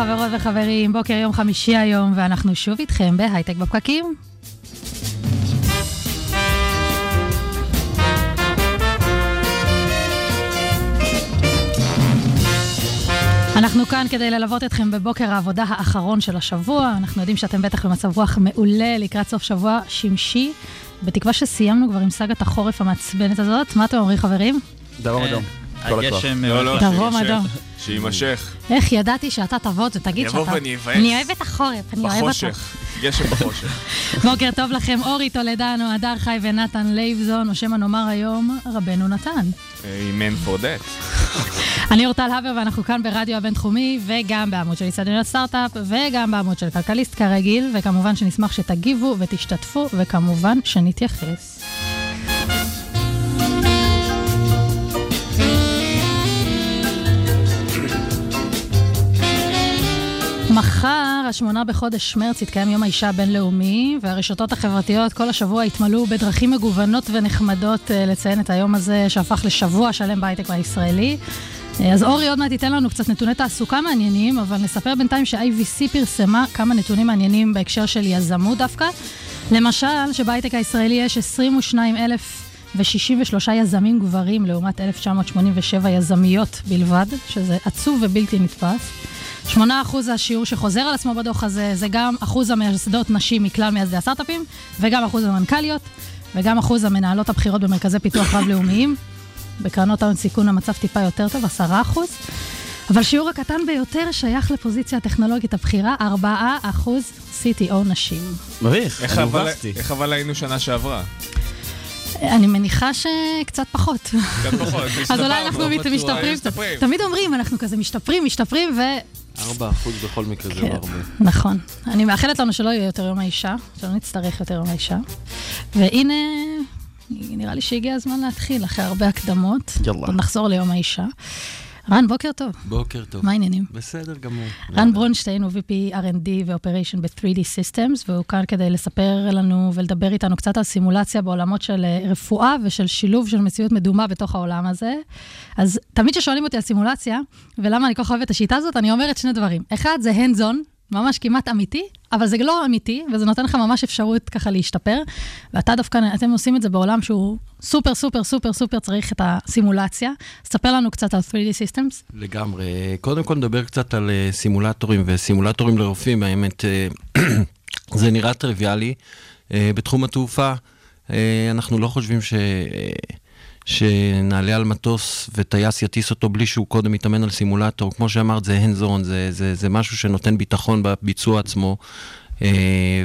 חברות וחברים, בוקר יום חמישי היום, ואנחנו שוב איתכם בהייטק בפקקים. אנחנו כאן כדי ללוות אתכם בבוקר העבודה האחרון של השבוע. אנחנו יודעים שאתם בטח במצב רוח מעולה לקראת סוף שבוע שמשי, בתקווה שסיימנו כבר עם סאגת החורף המעצבנת הזאת. מה אתם אומרים חברים? דרום אדום. כל הכוח. הגשם לא, לא, דרום אדום. שיימשך. איך ידעתי שאתה תבוא ותגיד יבוא שאתה... ואני אבאס. אני אוהבת את החורף, אני אוהבת אותו. בחושך. גשם בחושך. בוקר טוב לכם, אורי טולדנו, הדר חי ונתן לייבזון, או שמא נאמר היום, רבנו נתן. Amen for that. אני אורטל הבר ואנחנו כאן ברדיו הבינתחומי, וגם בעמוד של הסתדרות סטארט-אפ, וגם בעמוד של כלכליסט כרגיל, וכמובן שנשמח שתגיבו ותשתתפו, וכמובן שנתייחס. מחר, השמונה בחודש מרץ, יתקיים יום האישה הבינלאומי, והרשתות החברתיות כל השבוע התמלאו בדרכים מגוונות ונחמדות אה, לציין את היום הזה, שהפך לשבוע שלם בהייטק הישראלי. אה, אז אורי עוד מעט ייתן לנו קצת נתוני תעסוקה מעניינים, אבל נספר בינתיים ש-IVC פרסמה כמה נתונים מעניינים בהקשר של יזמות דווקא. למשל, שבהייטק הישראלי יש 22,063 יזמים גברים לעומת 1,987 יזמיות בלבד, שזה עצוב ובלתי נתפס. 8% זה השיעור שחוזר על עצמו בדוח הזה, זה גם אחוז המייסדות נשים מכלל מייסדי הסטארט-אפים, וגם אחוז המנכ"ליות, וגם אחוז המנהלות הבכירות במרכזי פיתוח רב-לאומיים. בקרנות ההון סיכון המצב טיפה יותר טוב, 10%. אבל שיעור הקטן ביותר שייך לפוזיציה הטכנולוגית הבכירה, 4% CTO נשים. מביך, איך אני הובסתי. איך אבל היינו שנה שעברה? אני מניחה שקצת פחות. קצת פחות. אז אולי אנחנו לא. משתפרים. תמיד אומרים, אנחנו כזה משתפרים, משתפרים, ו... 4% בכל מקרה זה כן. לא הרבה. נכון. אני מאחלת לנו שלא יהיה יותר יום האישה, שלא נצטרך יותר יום האישה. והנה, נראה לי שהגיע הזמן להתחיל, אחרי הרבה הקדמות. יאללה. נחזור ליום האישה. רן, בוקר טוב. בוקר טוב. מה העניינים? בסדר גמור. רן ברונשטיין הוא VP R&D ו-Operation ב-3D Systems, והוא כאן כדי לספר לנו ולדבר איתנו קצת על סימולציה בעולמות של אה, רפואה ושל שילוב של מציאות מדומה בתוך העולם הזה. אז תמיד כששואלים אותי על סימולציה, ולמה אני כל כך אוהבת את השיטה הזאת, אני אומרת שני דברים. אחד, זה hands on, ממש כמעט אמיתי, אבל זה לא אמיתי, וזה נותן לך ממש אפשרות ככה להשתפר. ואתה דווקא, אתם עושים את זה בעולם שהוא סופר, סופר, סופר, סופר צריך את הסימולציה. אז תספר לנו קצת על 3D Systems. לגמרי. קודם כל נדבר קצת על אה, סימולטורים וסימולטורים לרופאים, האמת, אה, זה נראה טריוויאלי. אה, בתחום התעופה, אנחנו לא חושבים ש... שנעלה על מטוס וטייס יטיס אותו בלי שהוא קודם יתאמן על סימולטור. כמו שאמרת, זה hands on, זה, זה, זה משהו שנותן ביטחון בביצוע עצמו. אה,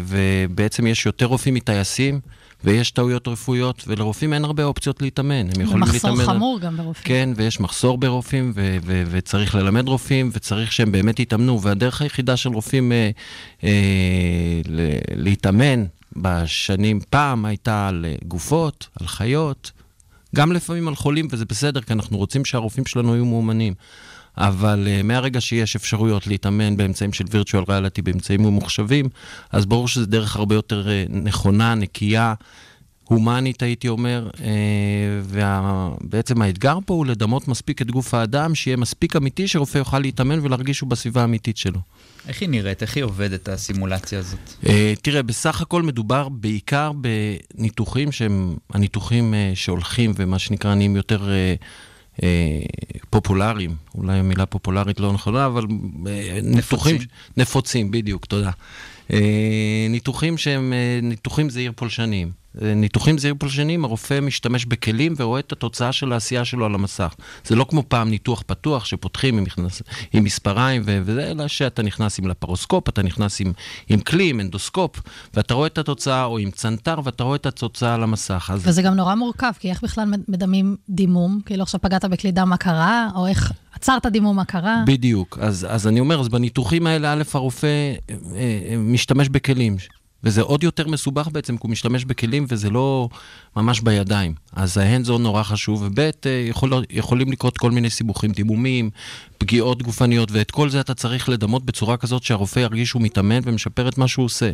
ובעצם יש יותר רופאים מטייסים, ויש טעויות רפואיות, ולרופאים אין הרבה אופציות להתאמן. הם יכולים ומחסור להתאמן... על- חמור גם ברופאים. כן, ויש מחסור ברופאים, ו- ו- וצריך ללמד רופאים, וצריך שהם באמת יתאמנו, והדרך היחידה של רופאים אה, אה, ל- להתאמן בשנים פעם הייתה על גופות, על חיות, גם לפעמים על חולים, וזה בסדר, כי אנחנו רוצים שהרופאים שלנו יהיו מאומנים. אבל uh, מהרגע שיש אפשרויות להתאמן באמצעים של virtual reality, באמצעים ממוחשבים, אז ברור שזו דרך הרבה יותר uh, נכונה, נקייה, הומנית, הייתי אומר, uh, ובעצם האתגר פה הוא לדמות מספיק את גוף האדם, שיהיה מספיק אמיתי, שרופא יוכל להתאמן ולהרגיש שהוא בסביבה האמיתית שלו. איך היא נראית? איך היא עובדת, הסימולציה הזאת? Uh, תראה, בסך הכל מדובר בעיקר בניתוחים שהם הניתוחים uh, שהולכים ומה שנקרא נהיים יותר uh, פופולריים. אולי המילה פופולרית לא נכונה, אבל ניתוחים... נפוצים, בדיוק, תודה. ניתוחים שהם ניתוחים זעיר פולשניים. אה, ניתוחים זעיר פולשניים, הרופא משתמש בכלים ורואה את התוצאה של העשייה שלו על המסך. זה לא כמו פעם ניתוח פתוח שפותחים עם, נכנס, עם מספריים ו- וזה, אלא שאתה נכנס עם לפרוסקופ, אתה נכנס עם, עם כלי, עם אנדוסקופ, ואתה רואה את התוצאה, או עם צנתר, ואתה רואה את התוצאה על המסך. אז וזה גם נורא מורכב, כי איך בכלל מדמים דימום? כאילו עכשיו פגעת בכלי דם, מה קרה? או איך עצרת דימום, מה קרה? בדיוק. אז, אז אני אומר, אז בניתוחים האלה, א', הרופא אה, אה, משתמש בכלים. וזה עוד יותר מסובך בעצם, כי הוא משתמש בכלים וזה לא ממש בידיים. אז ההנדזון נורא חשוב, וב' אה, יכול, יכולים לקרות כל מיני סיבוכים, דימומים, פגיעות גופניות, ואת כל זה אתה צריך לדמות בצורה כזאת שהרופא ירגיש שהוא מתאמן ומשפר את מה שהוא עושה.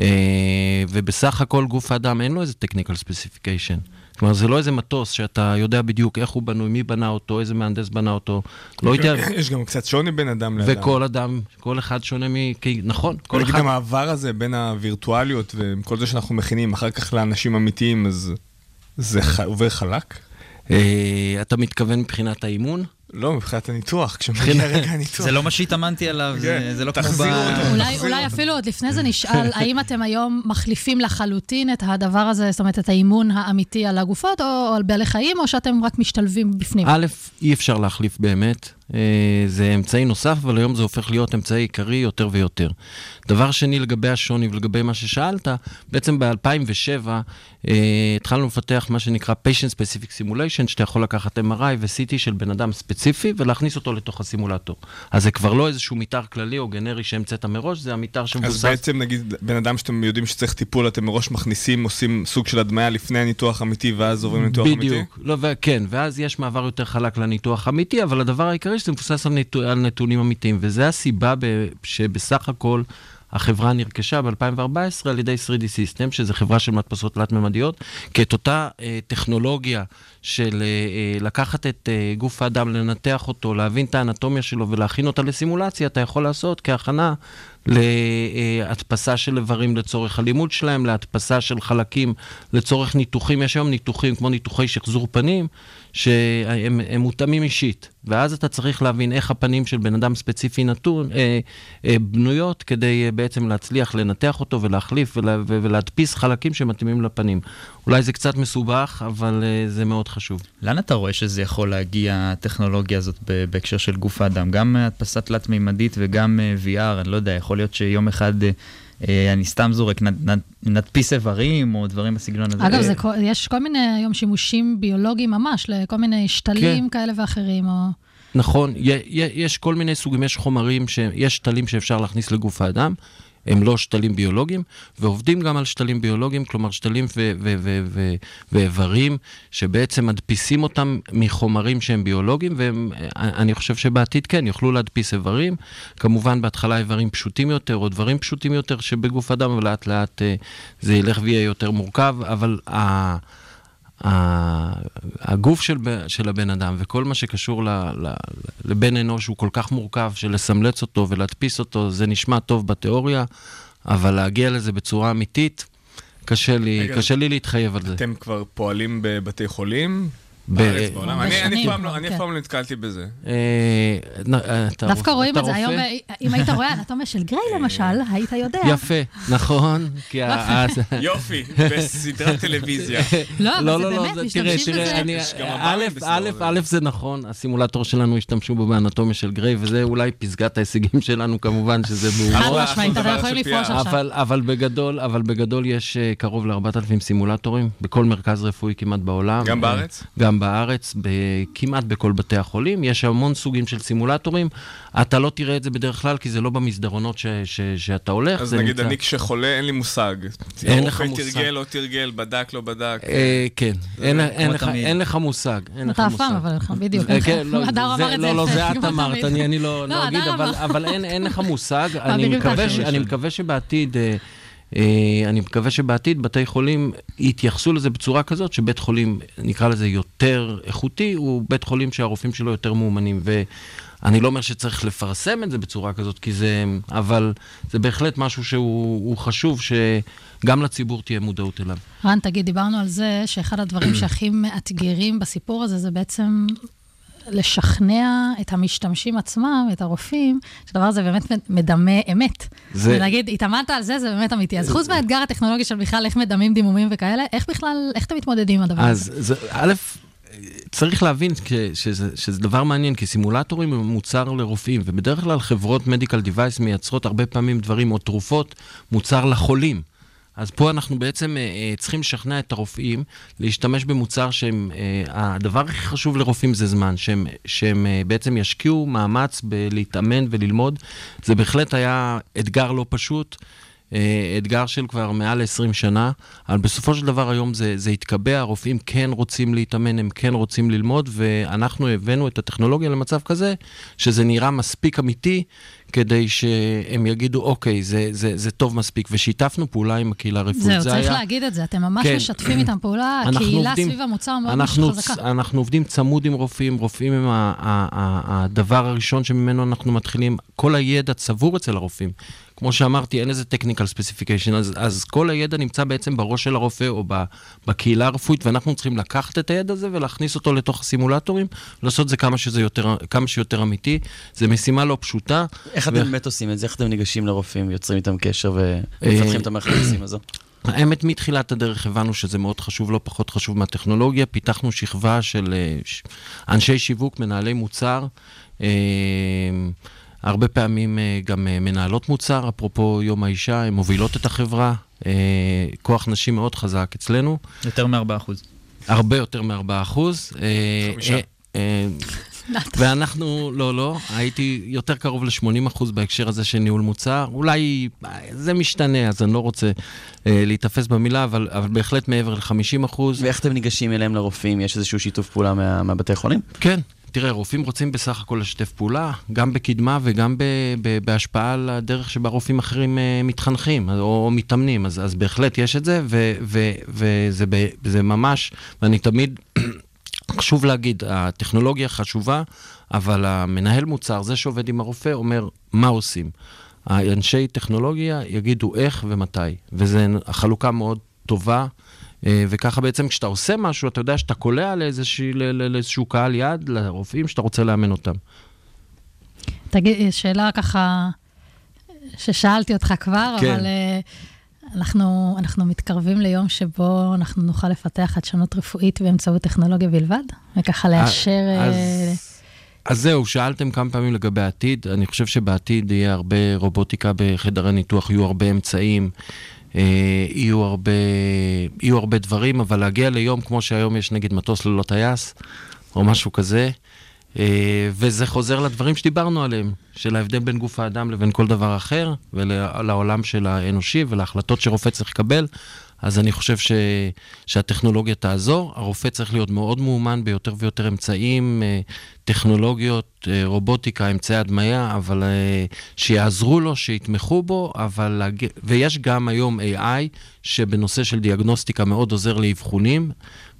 אה, ובסך הכל גוף האדם אין לו איזה technical specification. כלומר, זה לא איזה מטוס שאתה יודע בדיוק איך הוא בנוי, מי בנה אותו, איזה מהנדס בנה אותו. לא יודע. יש גם קצת שוני בין אדם לאדם. וכל אדם, כל אחד שונה מ... כי, נכון, כל אחד... המעבר הזה בין הווירטואליות וכל זה שאנחנו מכינים אחר כך לאנשים אמיתיים, אז זה עובר חלק? אה, אתה מתכוון מבחינת האימון? לא, מבחינת הניתוח, כשמגיע רגע הניתוח. זה לא מה שהתאמנתי עליו, זה כן, לא כמו ב... אולי, אפילו עוד לפני זה נשאל, האם אתם היום מחליפים לחלוטין את הדבר הזה, זאת אומרת, את האימון האמיתי על הגופות, או על בעלי חיים, או שאתם רק משתלבים בפנים? א', אי אפשר להחליף באמת. אה, זה אמצעי נוסף, אבל היום זה הופך להיות אמצעי עיקרי יותר ויותר. דבר שני, לגבי השוני ולגבי מה ששאלת, בעצם ב-2007 אה, התחלנו לפתח מה שנקרא patient specific simulation, שאתה יכול לקחת MRI ו-CT של בן אדם ספציפי ולהכניס אותו לתוך הסימולטור. אז זה כבר לא איזשהו מתאר כללי או גנרי שהמצאת מראש, זה המתאר אז שמבוסס... בעצם נגיד בן אדם שאתם יודעים שצריך טיפול, אתם מראש מכניסים, עושים סוג של הדמיה לפני הניתוח אמיתי ואז עוברים לניתוח אמיתי? בדיוק, לא, ו- כן, ואז יש מעבר יותר חלק לניתוח אמיתי, אבל הדבר העיקרי שזה מבוסס על, ניתו, על נתונים אמיתיים, וזה הסיבה ב- שבסך הכל החברה נרכשה ב-2014 על ידי 3D System, שזו חברה של מדפסות תלת-ממדיות, כי את אותה אה, טכנולוגיה של אה, אה, לקחת את אה, גוף האדם, לנתח אותו, להבין את האנטומיה שלו ולהכין אותה לסימולציה, אתה יכול לעשות כהכנה להדפסה של איברים לצורך הלימוד שלהם, להדפסה של חלקים לצורך ניתוחים. יש היום ניתוחים כמו ניתוחי שחזור פנים, שהם הם מותאמים אישית. ואז אתה צריך להבין איך הפנים של בן אדם ספציפי נתון, אה, אה, בנויות, כדי אה, בעצם להצליח לנתח אותו ולהחליף ולה, ולהדפיס חלקים שמתאימים לפנים. אולי זה קצת מסובך, אבל אה, זה מאוד חשוב. לאן אתה רואה שזה יכול להגיע, הטכנולוגיה הזאת, בהקשר של גוף האדם? גם הדפסה תלת-מימדית וגם אה, VR, אני לא יודע, יכול להיות שיום אחד, אה, אני סתם זורק, נד, נד, נדפיס איברים או דברים בסגנון הזה. אגב, אה, כל- יש כל מיני היום שימושים ביולוגיים ממש, לכל מיני שתלים כן. כאלה ואחרים, או... נכון, יש כל מיני סוגים, יש חומרים, ש- יש שתלים שאפשר להכניס לגוף האדם, הם לא שתלים ביולוגיים, ועובדים גם על שתלים ביולוגיים, כלומר שתלים ואיברים, שבעצם מדפיסים אותם מחומרים שהם ביולוגיים, ואני חושב שבעתיד כן, יוכלו להדפיס איברים, כמובן בהתחלה איברים פשוטים יותר, או דברים פשוטים יותר שבגוף אדם, ולאט לאט אה, זה ילך ויהיה יותר מורכב, אבל. הגוף של, של הבן אדם וכל מה שקשור ל, ל, לבן אנוש הוא כל כך מורכב שלסמלץ אותו ולהדפיס אותו, זה נשמע טוב בתיאוריה, אבל להגיע לזה בצורה אמיתית, קשה לי, רגע, קשה לי להתחייב על זה. אתם כבר פועלים בבתי חולים? ב- בארץ, בעולם? אני- אף פעם לא- כן. לא נתקלתי בזה. אה, אה, אתה דווקא רואים אתה את זה היום? ב- אם היית רואה אנטומיה של גריי למשל, היית יודע. יפה, נכון, יופי, בסדרת טלוויזיה. לא, אבל לא, זה לא, לא, באמת, משתמשים בזה. א', זה נכון, הסימולטור שלנו השתמשו בו באנטומיה של גריי, וזה אולי פסגת ההישגים שלנו כמובן, שזה חד בהומור. משמעית, אתם דבר יכולים של לפרוש. עכשיו. אבל, אבל בגדול, אבל בגדול יש אה, קרוב ל-4,000 סימולטורים בכל מרכז רפואי כמעט בעולם. גם אה, בארץ? גם בארץ, כמעט בכל בתי החולים. יש המון סוגים של סימולטורים. אתה לא תראה את זה בדרך כלל, כי זה לא במסדרונות ש, ש, שאתה הולך. אז נגיד נמצא- אני כשחולה, אין לי מושג. אין לך הרופא מושג. תרגל, לא תרגל, בדק, לא בדק. אה, כן, אין, אין, לך. אין לך מושג. אין לך אתה אף מושג. פעם, אבל לך, בדיוק. אה, כן, לא, הדר זה- אמר את זה לא, לא, יפה, זה את אמרת. אני, לא, לא, לא אגיד, אבל, אין, לך מושג. אני מקווה, שבעתיד, אה, אני מקווה שבעתיד בתי חולים יתייחסו לזה בצורה כזאת, שבית חולים, נקרא לזה יותר איכותי, הוא בית חולים שהרופאים שלו יותר מאומנים. ואני לא אומר שצריך לפרסם את זה בצורה כזאת, כי זה, אבל זה בהחלט משהו שהוא הוא חשוב, שגם לציבור תהיה מודעות אליו. רן, תגיד, דיברנו על זה שאחד הדברים שהכי מאתגרים בסיפור הזה זה בעצם לשכנע את המשתמשים עצמם, את הרופאים, שהדבר הזה באמת מדמה אמת. זה- ונגיד, התאמנת על זה, זה באמת אמיתי. אז חוץ מהאתגר הטכנולוגי של בכלל איך מדמים דימומים וכאלה, איך בכלל, איך אתם מתמודדים עם הדבר הזה? אז א', צריך להבין שזה, שזה דבר מעניין, כי סימולטורים הם מוצר לרופאים, ובדרך כלל חברות מדיקל דיווייס מייצרות הרבה פעמים דברים או תרופות, מוצר לחולים. אז פה אנחנו בעצם אה, אה, צריכים לשכנע את הרופאים להשתמש במוצר שהם, אה, הדבר הכי חשוב לרופאים זה זמן, שהם, שהם אה, בעצם ישקיעו מאמץ בלהתאמן וללמוד. זה בהחלט היה אתגר לא פשוט. אה, אתגר של כבר מעל 20 שנה, אבל בסופו של דבר היום זה, זה התקבע, הרופאים כן רוצים להתאמן, הם כן רוצים ללמוד, ואנחנו הבאנו את הטכנולוגיה למצב כזה, שזה נראה מספיק אמיתי, כדי שהם יגידו, אוקיי, זה, זה, זה טוב מספיק, ושיתפנו פעולה עם הקהילה הרפואית. זהו, זה צריך היה... להגיד את זה, אתם ממש כן. משתפים איתם פעולה, הקהילה עובדים- סביב המוצר מאוד אנחנו, חזקה. אנחנו עובדים צמוד עם רופאים, רופאים הם הדבר הראשון שממנו אנחנו מתחילים, כל הידע צבור אצל הרופאים. כמו שאמרתי, אין איזה technical specification, אז, אז כל הידע נמצא בעצם בראש של הרופא או ב, בקהילה הרפואית, ואנחנו צריכים לקחת את הידע הזה ולהכניס אותו לתוך הסימולטורים, לעשות את זה כמה, שזה יותר, כמה שיותר אמיתי. זו משימה לא פשוטה. איך אתם באמת עושים את זה? איך אתם ניגשים לרופאים, יוצרים איתם קשר ומפתחים את המערכת היחסים הזו? האמת, מתחילת הדרך הבנו שזה מאוד חשוב, לא פחות חשוב מהטכנולוגיה. פיתחנו שכבה של אה, אנשי שיווק, מנהלי מוצר, אה, הרבה פעמים אה, גם אה, מנהלות מוצר, אפרופו יום האישה, הן מובילות את החברה, אה, כוח נשי מאוד חזק אצלנו, יותר מ-4%. הרבה יותר מ-4 אחוז. אה, חמישה. אה, אה, ואנחנו, לא, לא, הייתי יותר קרוב ל-80% אחוז בהקשר הזה של ניהול מוצר. אולי זה משתנה, אז אני לא רוצה אה, להיתפס במילה, אבל, אבל בהחלט מעבר ל-50%. אחוז. ואיך אתם ניגשים אליהם לרופאים? יש איזשהו שיתוף פעולה מה- מהבתי חולים? כן, תראה, רופאים רוצים בסך הכל לשתף פעולה, גם בקדמה וגם ב, ב, בהשפעה על הדרך שבה רופאים אחרים uh, מתחנכים או, או מתאמנים, אז, אז בהחלט יש את זה, ו, ו, וזה ב, זה ממש, ואני תמיד, חשוב להגיד, הטכנולוגיה חשובה, אבל המנהל מוצר, זה שעובד עם הרופא, אומר מה עושים. האנשי טכנולוגיה יגידו איך ומתי, וזו החלוקה מאוד טובה. אה, וככה בעצם כשאתה עושה משהו, אתה יודע שאתה קולע לאיזשהו, לאיזשהו קהל יעד, לרופאים שאתה רוצה לאמן אותם. תגיד, שאלה ככה, ששאלתי אותך כבר, כן. אבל אה, אנחנו, אנחנו מתקרבים ליום שבו אנחנו נוכל לפתח חדשנות רפואית באמצעות טכנולוגיה בלבד, וככה לאשר... אה, אז, אז זהו, שאלתם כמה פעמים לגבי העתיד. אני חושב שבעתיד יהיה הרבה רובוטיקה בחדר הניתוח, יהיו הרבה אמצעים, אה, יהיו, הרבה, יהיו הרבה דברים, אבל להגיע ליום כמו שהיום יש נגיד מטוס ללא טייס, או משהו כזה, אה, וזה חוזר לדברים שדיברנו עליהם, של ההבדל בין גוף האדם לבין כל דבר אחר, ולעולם של האנושי ולהחלטות שרופא צריך לקבל. אז אני חושב ש, שהטכנולוגיה תעזור. הרופא צריך להיות מאוד מאומן ביותר ויותר אמצעים, אה, טכנולוגיות, אה, רובוטיקה, אמצעי הדמיה, אבל אה, שיעזרו לו, שיתמכו בו, אבל... ויש גם היום AI שבנושא של דיאגנוסטיקה מאוד עוזר לאבחונים,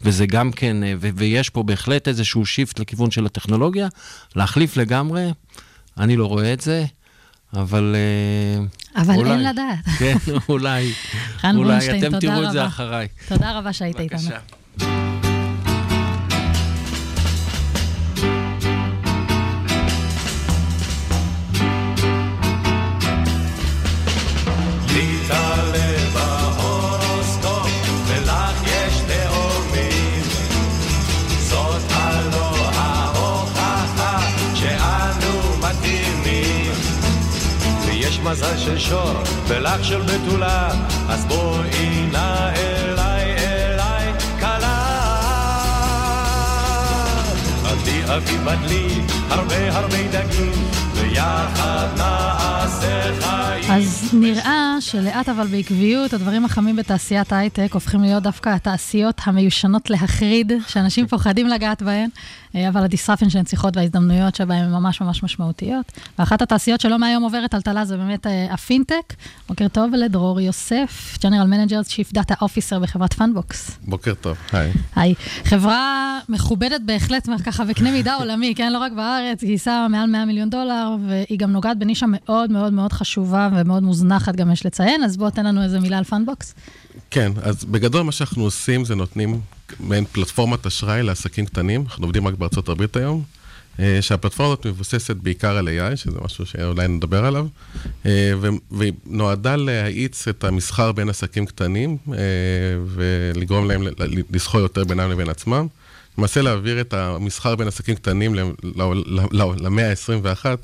וזה גם כן, ו- ויש פה בהחלט איזשהו שיפט לכיוון של הטכנולוגיה. להחליף לגמרי, אני לא רואה את זה. אבל אבל אולי. אין לדעת. כן, אולי. רן אולי אתם תראו את זה. אחריי. תודה רבה שהיית איתנו. בבקשה. מזל של שור, ולך של בתולה, אז בואי נא אליי, אליי, כלה. עבדי אבי בדלי, הרבה הרבה דגים, ויחד נעשה חיים. אז נראה שלאט אבל בעקביות, הדברים החמים בתעשיית ההייטק הופכים להיות דווקא התעשיות המיושנות להחריד, שאנשים פוחדים לגעת בהן, אבל הדיסרפן שהן צריכות וההזדמנויות שבהן הן ממש ממש משמעותיות. ואחת התעשיות שלא מהיום עוברת טלטלה זה באמת אה, הפינטק. בוקר טוב לדרור יוסף, General Manager, Chief Data Officer בחברת Fundbox. בוקר טוב, היי. היי. חברה מכובדת בהחלט, ככה בקנה מידה עולמי, כן? לא רק בארץ, גייסה מעל 100 מיליון דולר, והיא גם נוגעת בנישה מאוד מאוד מאוד חשובה ומאוד מוזנחת, גם יש לציין, אז בוא תן לנו איזה מילה על Fundbox. כן, אז בגדול מה שאנחנו עושים זה נותנים מעין פלטפורמת אשראי לעסקים קטנים, אנחנו עובדים רק בארצות הברית היום. אה, שהפלטפורמה הזאת מבוססת בעיקר על AI, שזה משהו שאולי נדבר עליו, אה, והיא נועדה להאיץ את המסחר בין עסקים קטנים אה, ולגרום להם לסחור יותר בינם לבין עצמם. למעשה להעביר את המסחר בין עסקים קטנים למאה ה-21, מה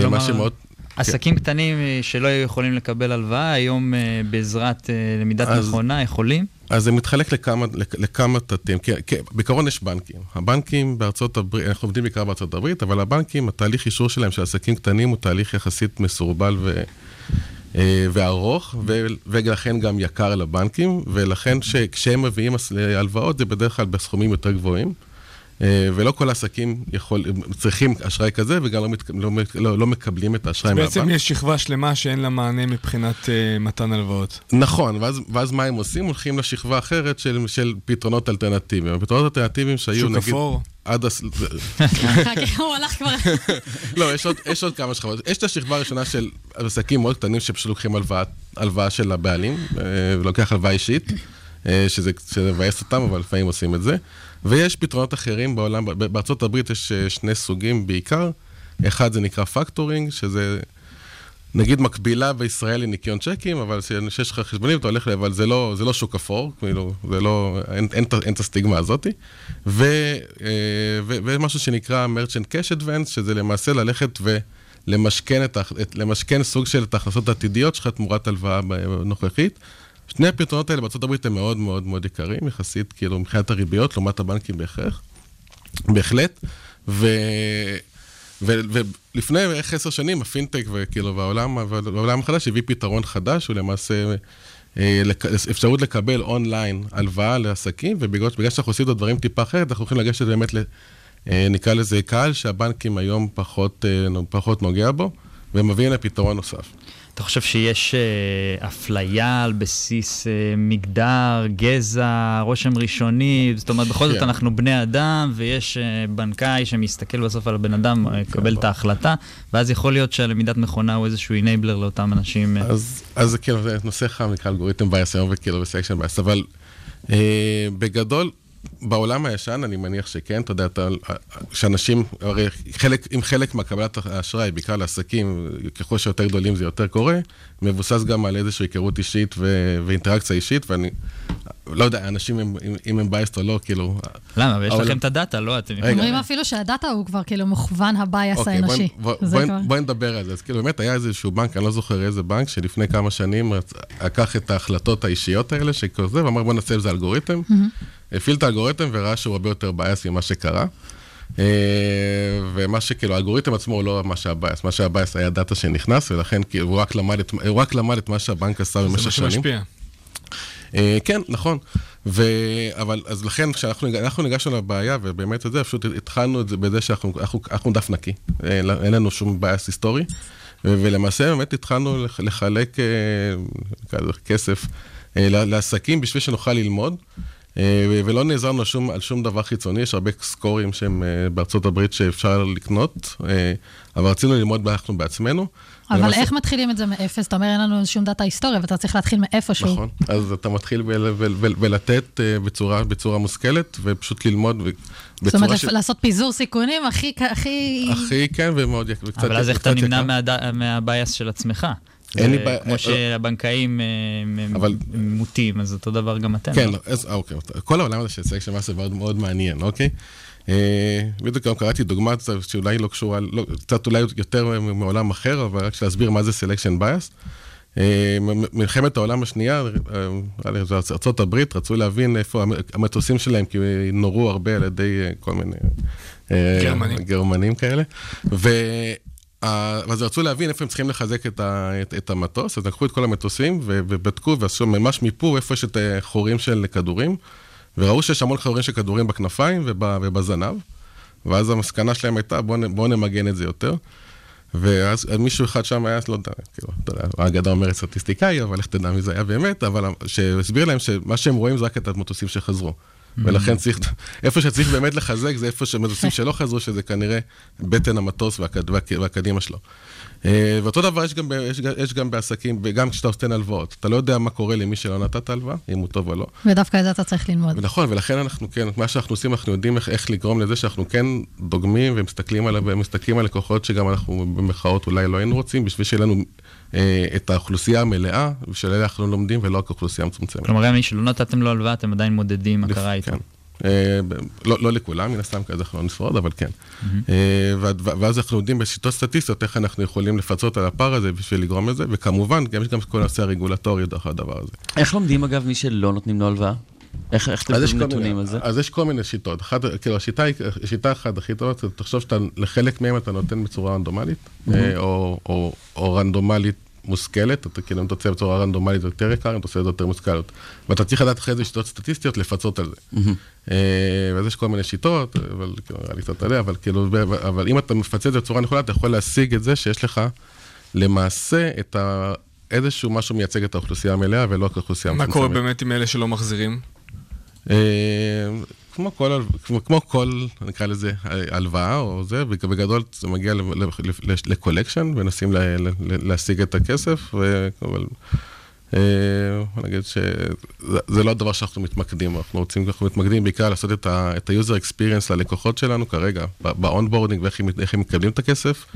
כלומר, שמאוד... עסקים קטנים אה, שלא היו יכולים לקבל הלוואה, היום בעזרת למידת אז- מכונה יכולים? אז זה מתחלק לכמה, לכ- לכמה תתים, כי, כי בעיקרון יש בנקים. הבנקים בארצות הברית, אנחנו עובדים בעיקר בארצות הברית, אבל הבנקים, התהליך אישור שלהם של עסקים קטנים הוא תהליך יחסית מסורבל ו, אה, וארוך, ו, ולכן גם יקר לבנקים, ולכן ש, כשהם מביאים הלוואות זה בדרך כלל בסכומים יותר גבוהים. אה, ולא כל העסקים יכול, צריכים אשראי כזה, וגם לא, מת, לא, לא, לא מקבלים את האשראי מהבנק. בעצם יש שכבה שלמה שאין לה מענה מבחינת אה, מתן הלוואות. נכון, ואז, ואז מה הם עושים? הולכים לשכבה אחרת של, של פתרונות אלטרנטיביים. הפתרונות האלטרנטיביים שהיו שוק נגיד... אפור? עד הס... הוא הלך כבר... לא, יש עוד, יש עוד כמה שכבות. יש את השכבה הראשונה של עסקים מאוד קטנים שפשוט לוקחים הלוואה, הלוואה של הבעלים, אה, ולוקח הלוואה אישית, שזה מבאס אותם, אבל לפעמים עושים את זה. ויש פתרונות אחרים בעולם, בארצות הברית יש אה, שני סוגים בעיקר. אחד זה נקרא פקטורינג, שזה נגיד מקבילה בישראל לניקיון צ'קים, אבל כשיש לך חשבונים אתה הולך, ל- אבל זה לא, זה לא שוק אפור, כאילו, זה לא, אין, אין, אין את הסטיגמה הזאתי. ו, אה, ו, ומשהו שנקרא מרצ'נט קאש אדוונס, שזה למעשה ללכת ולמשכן את, ה- את, למשכן סוג של את ההכנסות העתידיות שלך תמורת הלוואה נוכחית. שני הפתרונות האלה הברית הם מאוד מאוד מאוד יקרים, יחסית, כאילו, מבחינת הריביות, לעומת הבנקים בהכרח. בהחלט. ו... ו- ולפני בערך עשר שנים, הפינטק וכאילו, והעולם, והעולם החדש הביא פתרון חדש, הוא למעשה אה, אפשרות לקבל אונליין הלוואה לעסקים, ובגלל בגלל שאנחנו עושים את הדברים טיפה אחרת, אנחנו הולכים לגשת באמת, אה, נקרא לזה קהל שהבנקים היום פחות, אה, פחות נוגע בו, ומביאים לפתרון נוסף. אתה חושב שיש אה, אפליה על בסיס אה, מגדר, גזע, רושם ראשוני? זאת אומרת, בכל זאת כן. אנחנו בני אדם, ויש אה, בנקאי שמסתכל בסוף על הבן אדם, אה, יקבל את ההחלטה, ואז יכול להיות שהלמידת מכונה הוא איזשהו אינבלר לאותם אנשים. אה. אז, אז זה כאילו, נושא חם, נקרא algorithm bias היום וכאילו ב selection bias, אבל אה, בגדול, בעולם הישן אני מניח שכן, אתה יודע, אתה, שאנשים, הרי חלק, אם חלק מהקבלת האשראי, בעיקר לעסקים, ככל שיותר גדולים זה יותר קורה, מבוסס גם על איזושהי היכרות אישית ו, ואינטראקציה אישית, ואני לא יודע, אנשים אם, אם, הם biased או לא, כאילו... למה? אבל יש העולם- לכם את הדאטה, לא? אתם רגע. אומרים אפילו שהדאטה הוא כבר כאילו מוכוון ה bias אוקיי, האנושי. בואי- בואי- כבר- בואי נדבר על זה. אז כאילו באמת היה איזשהו בנק, אני לא זוכר איזה בנק, שלפני כמה שנים לקח את ההחלטות האישיות האלה, שכל זה, ואמר בוא נעשה על זה אלגוריתם. הפעיל את האלגוריתם וראה שהוא הרבה יותר biased ממה שקרה. אה, ומה שכאילו, האלגוריתם עצמו הוא לא מה שה bias, מה שה bias היה data שנכנס, ולכן כאילו, הוא רק למד את- הוא רק למד את מה שהבנק עשה זה במשך מה שנים. שמשפיע. אה, כן, נכון. ו... אבל אז לכן, כשאנחנו ניג- אנחנו ניגשנו לבעיה, ובאמת את זה, פשוט התחלנו את זה בזה שאנחנו אנחנו, אנחנו דף נקי. אה, אין לנו שום bias היסטורי. ולמעשה באמת התחלנו לח- לחלק כסף לעסקים בשביל שנוכל ללמוד. אה, ולא נעזרנו על שום, על שום דבר חיצוני, יש הרבה score ים שהם אה, בארצות הברית שאפשר לקנות, אה, אבל רצינו ללמוד אנחנו בעצמנו. אבל איך מתחילים את זה מאפס? אתה אומר, אין לנו שום data היסטוריה, ואתה צריך להתחיל מאיפשהו. נכון, אז אתה מתחיל ולתת בצורה, בצורה מושכלת, ופשוט ללמוד ו- זאת אומרת, בצורה לעשות פיזור סיכונים הכי... הכי... הכי כן ומאוד יקר. אבל אז איך אתה נמנע מה bias של עצמך? אין לי זה בעיה- כמו אה, שהבנקאים אה, אבל- מוטים, אז אותו דבר גם אתם. כן, לא? לא, אז, אה, אוקיי, כל העולם הזה של selection bias הוא מאוד, מאוד מעניין, אוקיי? בדיוק גם קראתי דוגמה שאולי לא קשורה, לא, קצת אולי יותר מעולם אחר, אבל רק להסביר מה זה selection bias. מלחמת העולם השנייה, זה הברית, רצו להבין איפה המ- המטוסים שלהם, כי נורו הרבה על ידי כל מיני... גרמנים. גרמנים כאלה. ו... אז רצו להבין איפה הם צריכים לחזק את, ה, את, את המטוס, אז לקחו את כל המטוסים ובדקו ועשו ממש מיפור איפה יש את אה, חורים של כדורים, וראו שיש המון חורים של כדורים בכנפיים וב, ובזנב, ואז המסקנה שלהם הייתה בואו בוא נמגן את זה יותר. ואז מישהו אחד שם היה, לא יודע, כאילו, אתה יודע, האגדה אומרת סטטיסטיקאי, אבל איך תדע מי זה היה באמת, אבל שהסביר להם שמה שהם רואים זה רק את המטוסים שחזרו. ולכן צריך, איפה שצריך באמת לחזק זה איפה שמטוסים שלא חזרו, שזה כנראה בטן המטוס והקד, והק, והקדימה שלו. אה, ואותו דבר יש גם, יש, גם- יש גם בעסקים, וגם כשאתה נותן הלוואות. אתה לא יודע מה קורה למי שלא נתת הלוואה, אם הוא טוב או לא. ודווקא את זה אתה צריך ללמוד. ונכון, ולכן אנחנו כן, מה שאנחנו עושים, אנחנו יודעים איך, איך לגרום לזה שאנחנו כן דוגמים ומסתכלים על, ומסתכלים על לקוחות שגם אנחנו במרכאות אולי לא היינו רוצים, בשביל שיהיה לנו את האוכלוסייה המלאה, ושל אנחנו לומדים ולא רק אוכלוסייה מצומצמת. כלומר, גם מי שלא נתתם לו הלוואה, אתם עדיין מודדים מה קרה איתו. כן. אה, לא, לא לכולם, מן הסתם, כי אז אנחנו לא נשרוד, אבל כן. אה, ואז- ואז אנחנו יודעים בשיטות סטטיסטיות איך אנחנו יכולים לפצות על הפער הזה בשביל לגרום לזה, וכמובן, גם יש גם כל הנושא הרגולטורי דרך הדבר הזה. איך לומדים, אגב, מי שלא נותנים לו הלוואה? איך איך אתם מקבלים נתונים מיני- על זה? אז יש כל מיני שיטות. אחת, כאילו, השיטה, היא- השיטה אחת הכי טובה, זה תחשוב שאתה, לחלק מהם אתה נותן בצורה רנדומלית, אה, או, או, או רנדומלית מושכלת, אתה כאילו, אם אתה עושה בצורה רנדומלית זה יותר יקר, אם אתה עושה את זה יותר מושכלת. ואתה צריך לדעת אחרי זה שיטות סטטיסטיות לפצות על זה. אה, ואז יש כל מיני שיטות, אבל כאילו, נראה לי קצת עליה, אבל כאילו, אבל אם אתה מפצה את זה בצורה נכונה, אתה יכול להשיג את זה שיש לך למעשה את ה... איזשהו משהו מייצג את האוכלוסייה המלאה ולא רק האוכלוסייה מה המצומצמת. קורה באמת עם אלה שלא מחזירים? אה, כמו כל, כמו, כמו כל, נקרא לזה, הלוואה או זה, בג- בגדול זה מגיע לקולקשן, מנסים ל- ל- ל- להשיג את הכסף, ו- אבל אה, בוא נגיד שזה זה לא הדבר שאנחנו מתמקדים, אנחנו רוצים, אנחנו מתמקדים בעיקר לעשות את ה- את ה-user experience ללקוחות שלנו כרגע, ב-onboarding ואיך הם- הם מקבלים את הכסף,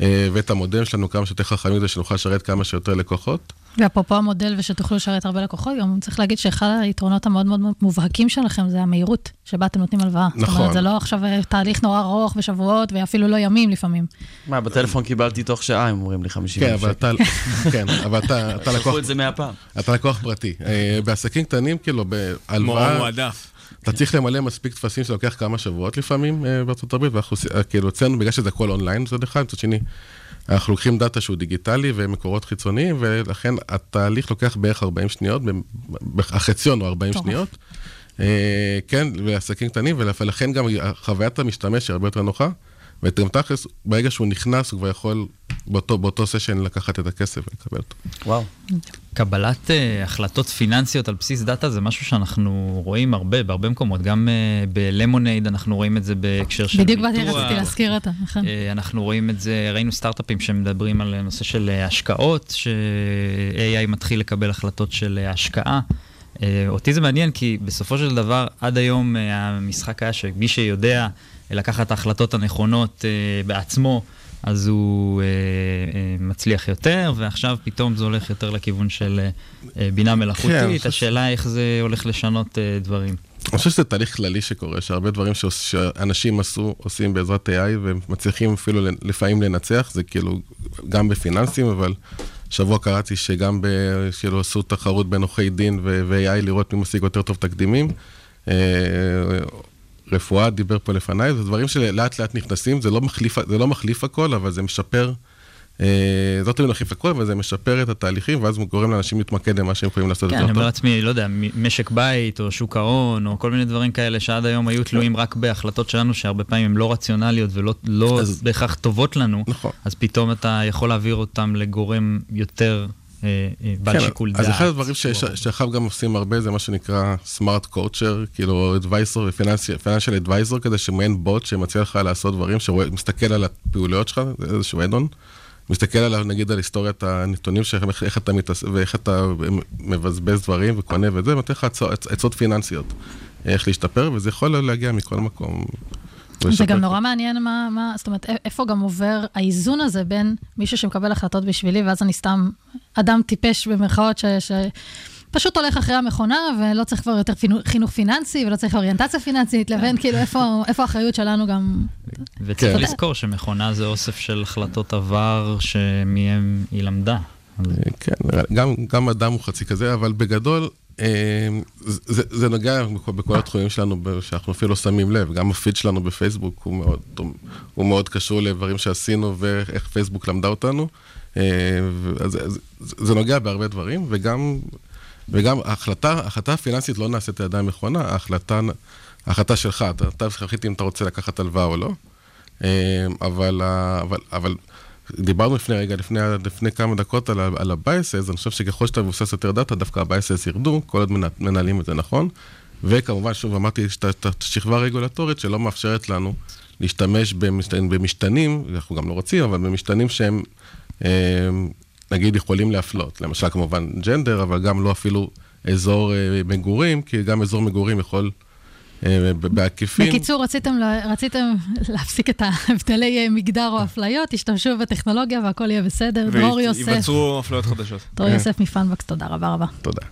אה, ואת המודל שלנו כמה שיותר חכמים, כדי שנוכל לשרת כמה שיותר לקוחות. ואפרופו המודל ושתוכלו לשרת הרבה לקוחות, גם צריך להגיד שאחד היתרונות המאוד מאוד מובהקים שלכם זה המהירות שבה אתם נותנים הלוואה. זאת נכון. אומרת, זה לא עכשיו אה, תהליך נורא ארוך ושבועות, ואפילו לא ימים לפעמים. מה, בטלפון קיבלתי תוך שעה, הם אומרים לי 50 כן, אבל. אתה, כן, אבל אתה, אתה לקוח... שלחו את זה מאה פעם. אתה לקוח פרטי. אה, בעסקים קטנים, כאילו, מורה בהלוואה... מועדף. אתה צריך למלא מספיק טפסים שלוקח כמה שבועות לפעמים אה, בארצות הברית, ואנחנו, כאילו, אצלנו, בגלל שזה הכל אונליין, מצד אחד, מצד שני, אנחנו לוקחים דאטה שהוא דיגיטלי ומקורות חיצוניים, ולכן התהליך לוקח בערך 40 שניות, החציון הוא 40 מטורף. שניות. אה, כן, לעסקים קטנים, ולכן גם חוויית המשתמש היא הרבה יותר נוחה. וגם תכלס, ברגע שהוא נכנס, הוא כבר יכול באותו, באותו סשן לקחת את הכסף ולקבל אותו. וואו. קבלת uh, החלטות פיננסיות על בסיס דאטה זה משהו שאנחנו רואים הרבה, בהרבה מקומות. גם uh, בלמונייד אנחנו רואים את זה בהקשר של בדיוק באתי, ביטוח. רציתי להזכיר אותה, נכון. אה, אנחנו רואים את זה, ראינו סטארט-אפים שמדברים על נושא של אה, השקעות, ש-AI מתחיל לקבל החלטות של אה, השקעה. אה, אותי זה מעניין כי בסופו של דבר, עד היום אה, המשחק היה שמי שיודע לקחת את ההחלטות הנכונות אה, בעצמו, אז הוא אה, אה, מצליח יותר, ועכשיו פתאום זה הולך יותר לכיוון של אה, אה, בינה כן, מלאכותית. חושב- השאלה איך זה הולך לשנות אה, דברים. אני חושב שזה תהליך כללי שקורה, שהרבה דברים שעוש- שאנשים עשו, עושים בעזרת AI ומצליחים אפילו לפעמים לנצח, זה כאילו גם בפיננסים, אבל שבוע קראתי שגם ב... כאילו עשו תחרות בין עורכי דין ו-AI לראות מי משיג יותר טוב תקדימים. אה, רפואה דיבר פה לפניי, זה דברים שלאט לאט נכנסים, זה לא מחליף, זה לא מחליף הכל, אבל זה משפר. אה, זה לא תמיד מחליף הכל, אבל זה משפר את התהליכים, ואז גורם לאנשים להתמקד במה שהם יכולים לעשות כן, אני. אומר לעצמי, לא יודע, משק בית או שוק ההון או כל מיני דברים כאלה שעד היום היו תלויים רק בהחלטות שלנו שהרבה פעמים הן לא רציונליות ולא לא אז- בהכרח טובות לנו, נכון. אז פתאום אתה יכול להעביר אותם לגורם יותר בעל שיקול דעת. אז אחד הדברים שיש- שעכשיו גם עושים הרבה זה מה שנקרא סמארט קואוצ'ר, כאילו אדוויסור ופיננשיאל אדוויסור כזה שמעין בוט שמציע לך לעשות דברים, שמסתכל על הפעוליות שלך, זה איזשהו אדון, מסתכל על, נגיד על היסטוריית הנתונים שלך, איך- אתה מתעס... ואיך אתה מבזבז דברים וקונה וזה, ונותן לך עצות פיננסיות, איך להשתפר, וזה יכול להגיע מכל מקום. זה גם נורא מעניין מה, מה, זאת אומרת, איפה גם עובר האיזון הזה בין מישהו שמקבל החלטות בשבילי, ואז אני סתם אדם טיפש במרכאות, ש... ש... פשוט הולך אחרי המכונה, ולא צריך כבר יותר חינוך פיננסי, ולא צריך אוריינטציה פיננסית, לבין כאילו איפה, איפה האחריות שלנו גם... וצריך כן. לזכור שמכונה זה אוסף של החלטות עבר שמהם היא למדה. אז כן, גם, גם אדם הוא חצי כזה, אבל בגדול, אה, זה, זה נוגע בכל, בכל התחומים שלנו, שאנחנו אפילו לא שמים לב. גם הפיד שלנו בפייסבוק הוא מאוד, הוא מאוד קשור לדברים שעשינו ואיך פייסבוק למדה אותנו. אה, ו- אז זה, נוגע בהרבה דברים, וגם, וגם ההחלטה, ההחלטה הפיננסית לא נעשית על ידי המכונה, ההחלטה, ההחלטה שלך, אתה, להחליט אם אתה רוצה לקחת הלוואה או לא. אה, אבל, אבל, אבל דיברנו לפני רגע, לפני, לפני כמה דקות על, על ה-biases, אני חושב שככל שאתה מבוסס יותר דאטה, דווקא ה-biases ירדו, כל עוד מנ- מנהלים את זה נכון. וכמובן, שוב אמרתי, יש את- השכבה הרגולטורית שלא מאפשרת לנו להשתמש במשתנים, במשתנים, אנחנו גם לא רוצים, אבל במשתנים שהם אה, נגיד יכולים להפלות. למשל כמובן ג'נדר, אבל גם לא אפילו אזור אה, מגורים, כי גם אזור מגורים יכול בעקיפין. בקיצור, רציתם, לה- רציתם להפסיק את ההבדלי אה, מגדר או אפליות, תשתמשו בטכנולוגיה והכל יהיה בסדר. דרור יוסף, וייווצרו אפליות חדשות. דרור יוסף מפאנבקס, תודה רבה רבה. תודה.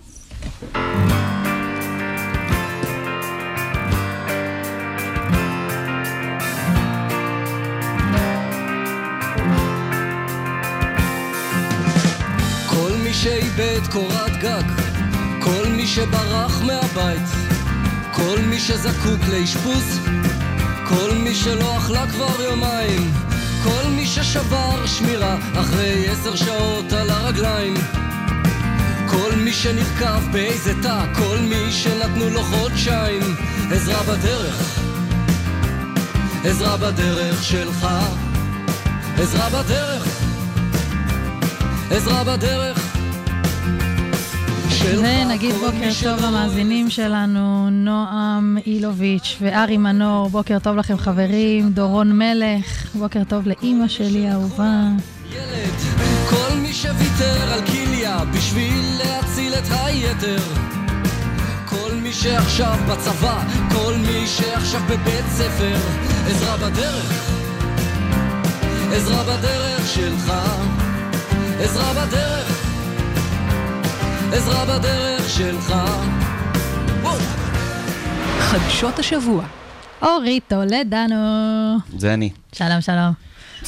כל מי שאיבד קורת גג, כל מי שברח מהבית, כל מי שזקוק לאשפוז, כל מי שלא אכלה כבר יומיים, כל מי ששבר שמירה אחרי עשר שעות על הרגליים, כל מי שנרקב באיזה תא, כל מי שנתנו לו חודשיים, עזרה בדרך, עזרה בדרך שלך, עזרה בדרך. עזרה בדרך ונגיד כל בוקר טוב למאזינים שלנו, נועם אילוביץ' וארי מנור, בוקר טוב לכם חברים, דורון מלך, בוקר טוב לאימא שלי האהובה. ילד, כל מי שוויתר על כליה בשביל להציל את היתר. כל מי שעכשיו בצבא, כל מי שעכשיו בבית ספר, עזרה בדרך, עזרה בדרך שלך, עזרה בדרך, עזרה בדרך שלך. חדשות השבוע. אורי טולדנו. זה אני. שלום, שלום.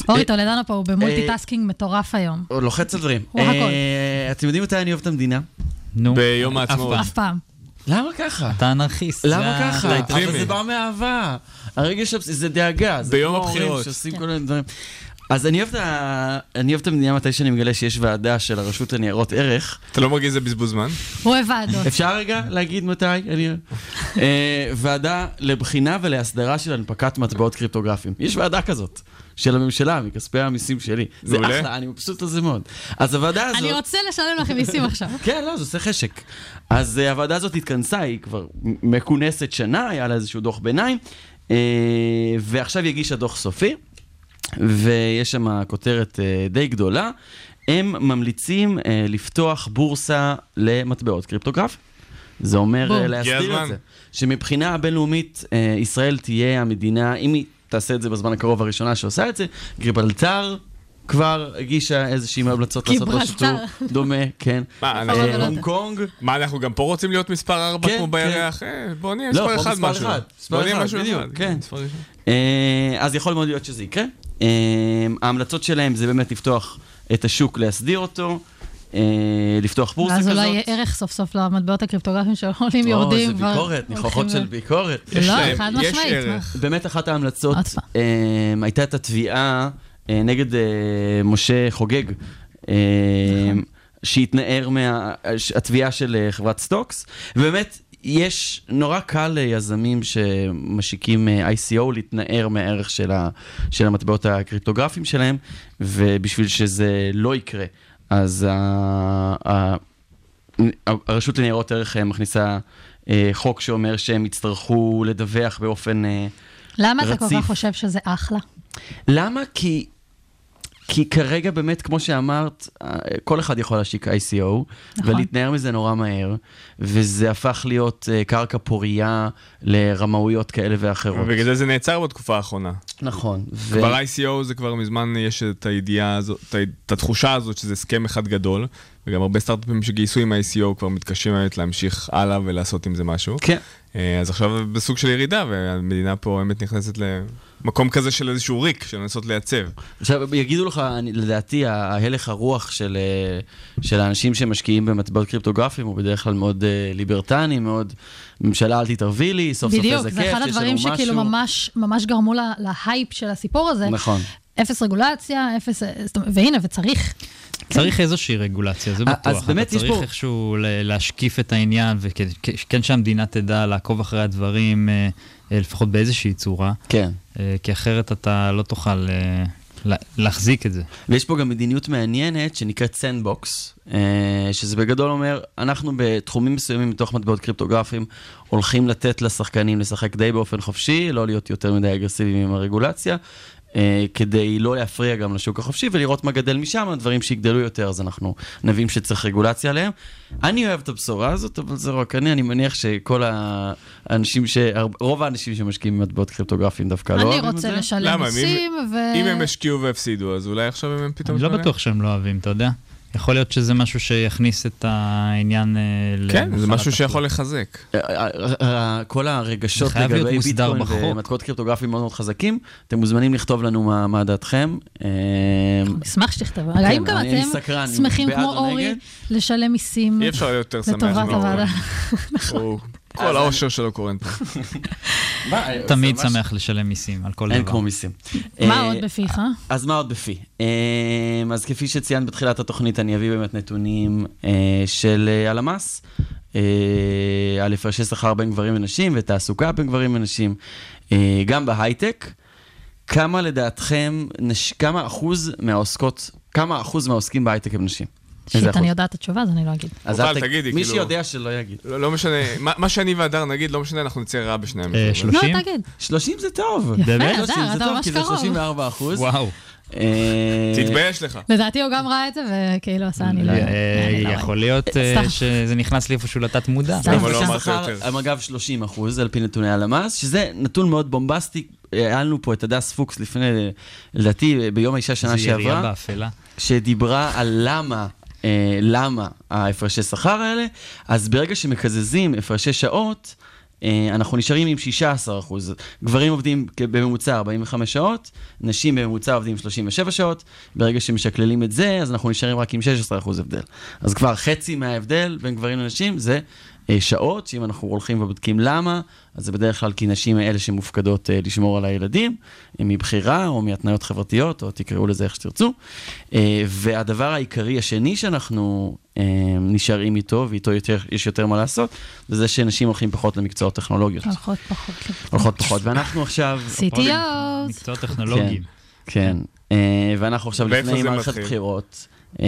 אורי טולדנו פה הוא ב multitasking מטורף היום. הוא לוחץ על דברים. הוא הכל. אה, אתם יודעים מתי אני אוהב את המדינה? נו. ביום העצמאות. אף פעם. למה ככה? אתה אנרכיסט. למה ככה? אבל זה בא מאהבה. הרגש זה דאגה. ביום הבחירות. שעושים כל מיני דברים. אז אני אוהב את ה- אני אוהב את המדינה מתי שאני מגלה שיש ועדה של הרשות לניירות ערך. אתה לא מרגיש שזה בזבוז זמן? הוא אוהב ועדות. אפשר רגע להגיד מתי? אני... אה, ועדה לבחינה ולהסדרה של הנפקת מטבעות קריפטוגרפיים. יש ועדה כזאת. של הממשלה, מכספי המיסים שלי. זה. אחלה, אני מבסוט על זה מאוד. אז הוועדה הזאת... אני רוצה לשלם לכם מיסים עכשיו. כן, לא, זה עושה חשק. אז uh, הוועדה הזאת התכנסה, היא כבר מכונסת שנה, היה לה איזשהו דוח ביניים, uh, ועכשיו היא הגישה דוח סופי, ויש שם כותרת uh, די גדולה. הם ממליצים uh, לפתוח בורסה למטבעות קריפטוגרפיים. זה אומר uh, הגיע להסדיר. את זה. שמבחינה הבינלאומית, ישראל תהיה המדינה, אם היא תעשה את זה בזמן הקרוב הראשונה שעושה את זה, גריברלטר כבר הגישה איזושהי המלצות לעשות משהו. דומה, כן. מה, אה, אנחנו- הונג קונג, מה, אנחנו גם פה רוצים להיות מספר 4 כן, כמו כן. בירח? אה, בוא נהיה מספר פה 1 מספר משהו. אחד, מספר בוא נהיה אחד, משהו אחד. כן. אה, אז יכול מאוד להיות שזה יקרה. אה, ההמלצות שלהם זה באמת לפתוח את השוק, להסדיר אותו, אה, לפתוח בורסה ואז כזאת. אולי יהיה ערך סוף סוף למטבעות הקריפטוגרפיים שעולים או, יורדים. זה כבר ביקורת, ניחוחות של ביקורת. לא, להם- חד משמעית. באמת אחת ההמלצות. אה, הייתה את התביעה אה, נגד אה, משה חוגג, אה, נכון. שהתנער מהתביעה של אה, חברת סטוקס, ובאמת יש, נורא קל ליזמים שמשיקים אה, ICO להתנער מהערך של, ה, של המטבעות הקריפטוגרפיים שלהם, ובשביל שזה לא יקרה, אז ה, ה, הרשות לניירות ערך אה, מכניסה אה, חוק שאומר שהם יצטרכו לדווח באופן... אה, למה אתה כל רציף. כך חושב שזה אחלה? למה? כי, כי כרגע באמת, כמו שאמרת, אה, כל אחד יכול להשיק ICO, נכון. ולהתנער מזה נורא מהר, וזה הפך להיות אה, קרקע פורייה לרמאויות כאלה ואחרות. ובגלל זה זה נעצר בתקופה האחרונה. נכון. ו... כבר ICO זה כבר מזמן יש את הידיעה הזאת, את התחושה הזאת שזה הסכם אחד גדול, וגם הרבה סטארט-אפים שגייסו עם ה-ICO כבר מתקשים באמת להמשיך הלאה ולעשות עם זה משהו. כן. אה, אז עכשיו בסוג של ירידה, והמדינה פה באמת נכנסת למקום כזה של איזשהו ריק, של לנסות לייצב. עכשיו, יגידו לך, אני, לדעתי, ההלך הרוח של, אה, של האנשים שמשקיעים במטבעות קריפטוגרפיים הוא בדרך כלל מאוד אה, ליברטני, מאוד, ממשלה אל תתערבי לי, סוף סוף בדיוק, איזה זה כיף, אחד יש לנו הדברים משהו. שכאילו ממש ממש גרמו לה- להייפ של הסיפור הזה. נכון. אפס רגולציה, אפס... אומרת, והנה, וצריך. צריך איזושהי רגולציה, זה אה, בטוח. אז באמת אתה יש צריך פה- איכשהו ל- להשקיף את העניין, וכן שהמדינה תדע לעקוב אחרי הדברים, אה, אה, לפחות באיזושהי צורה, כן. אה, כי אחרת אתה לא תוכל אה, לה- להחזיק את זה. ויש פה גם מדיניות מעניינת שנקראת sandbox, שזה בגדול אומר, אנחנו בתחומים מסוימים מתוך מטבעות קריפטוגרפיים הולכים לתת לשחקנים לשחק די באופן חופשי, לא להיות יותר מדי אגרסיביים עם הרגולציה. אה, כדי לא להפריע גם לשוק החופשי ולראות מה גדל משם, דברים שיגדלו יותר, אז אנחנו נבין שצריך רגולציה עליהם. אני אוהב את הבשורה הזאת, אבל זה רק אני, אני מניח שכל האנשים, ש... רוב האנשים שמשקיעים במטבעות קריפטוגרפיים דווקא לא אני אוהבים את רוצה זה. לשלם למה? אם- מיסים, ו... אם הם השקיעו והפסידו, אז אולי עכשיו הם פתאום... אני לא? בטוח שהם לא אוהבים, אתה יודע? יכול להיות שזה משהו שיכניס את העניין אה, כן, זה משהו. שיכול לחזק. אה, אה, כל הרגשות לגבי ביטקוין. ומטבעות קריפטוגרפיים מאוד מאוד חזקים, אתם מוזמנים לכתוב לנו מה מה דעתכם. נשמח שתכתבו. האם גם אתם סקרן, שמחים כמו או אורי? לשלם מיסים אי אפשר להיות יותר שמח לטובת מאורי. הוועדה? הוא- כל האושר שלו קורן פה. אה, תמיד שמח לשלם מיסים על כל דבר. אין כמו מיסים. מה אה, עוד בפיך? אז מה עוד בפי? אה, אז כפי שציינת בתחילת התוכנית, אני אביא באמת נתונים של הלמ"ס, על הפרשי שכר בין גברים ונשים ותעסוקה בין גברים ונשים, גם בהייטק. כמה לדעתכם. כמה אחוז מהעוסקות, כמה אחוז מהעוסקים בהייטק הם נשים? שיט? אני יודעת את התשובה, אז אני לא אגיד. אז אל תגידי, מי כאילו- שיודע שלא יגיד. לא לא משנה, מה שאני והדר נגיד, לא משנה, אנחנו נצא רע בשני אה, המקרים. שלושים? לא, שלושים? תגיד. 30 זה טוב. באמת? אדר, 30 זה טוב, כי זה קרוב. 34 אחוז. וואו. תתבייש לך. לדעתי הוא גם ראה את זה, וכאילו עשה, אני לא... אה, אני לא יכול. להיות אה. שזה נכנס לי איפשהו לתת מודע. סתם. למה לא אמרת יותר? הם אגב 30 אחוז, על פי נתוני הלמ"ס, שזה נתון מאוד בומבסטי. היה לנו פה את הדס פוקס לפני, לדעתי, ביום האישה שנה זה ירייה שעברה, באפלה. שדיברה על למה, אה, למה ההפרשי שכר האלה, אז ברגע שמקזזים הפרשי שעות, אה, אנחנו נשארים עם 16 אחוז. גברים עובדים בממוצע 45 שעות, נשים בממוצע עובדים 37 שעות. ברגע שמשקללים את זה, אז אנחנו נשארים רק עם 16 אחוז הבדל. אז כבר חצי מההבדל בין גברים לנשים זה שעות, שאם אנחנו הולכים ובודקים למה, אז זה בדרך כלל כי נשים הן אלה שמופקדות אה, לשמור על הילדים, אה, מבחירה או מהתניות חברתיות, או תקראו לזה איך שתרצו. אה, והדבר העיקרי השני שאנחנו אה, נשארים איתו, ואיתו יותר, יש יותר מה לעשות, זה זה שנשים הולכים פחות למקצועות טכנולוגיות. הולכות פחות. הולכות פחות, ואנחנו עכשיו... CTOs. מקצועות טכנולוגיים. כן, אה, ואנחנו עכשיו לפני מערכת? בחירות. אה,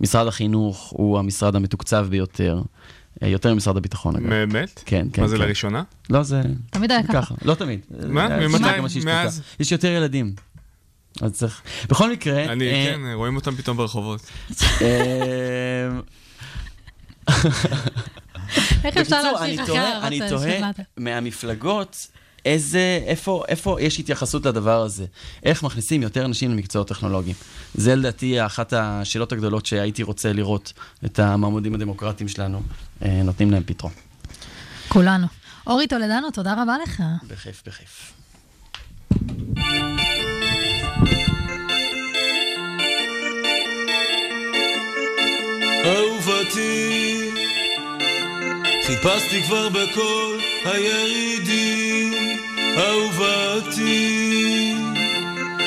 משרד החינוך הוא המשרד המתוקצב ביותר, אה, יותר ממשרד הביטחון אגב. באמת? כן, כן. מה זה כן. לראשונה? לא, זה תמיד היה ככה. לא תמיד. מה? אה, ממתי? מאז? יש יותר ילדים. אז צריך... בכל מקרה... אני, אה, כן, רואים אותם פתאום ברחובות. אה, איך אפשר להמשיך אני אחרי ההערות אני תוהה? מהמפלגות, איזה, איפה, איפה יש התייחסות לדבר הזה? איך מכניסים יותר נשים למקצועות טכנולוגיים? זה לדעתי אחת השאלות הגדולות שהייתי רוצה לראות את המעמודים הדמוקרטיים שלנו אה, נותנים להם פתרון. כולנו. אורי טולדנו, תודה רבה לך. בכיף, בכיף. אהובתי, חיפשתי כבר בכל הירידים, אהובתי,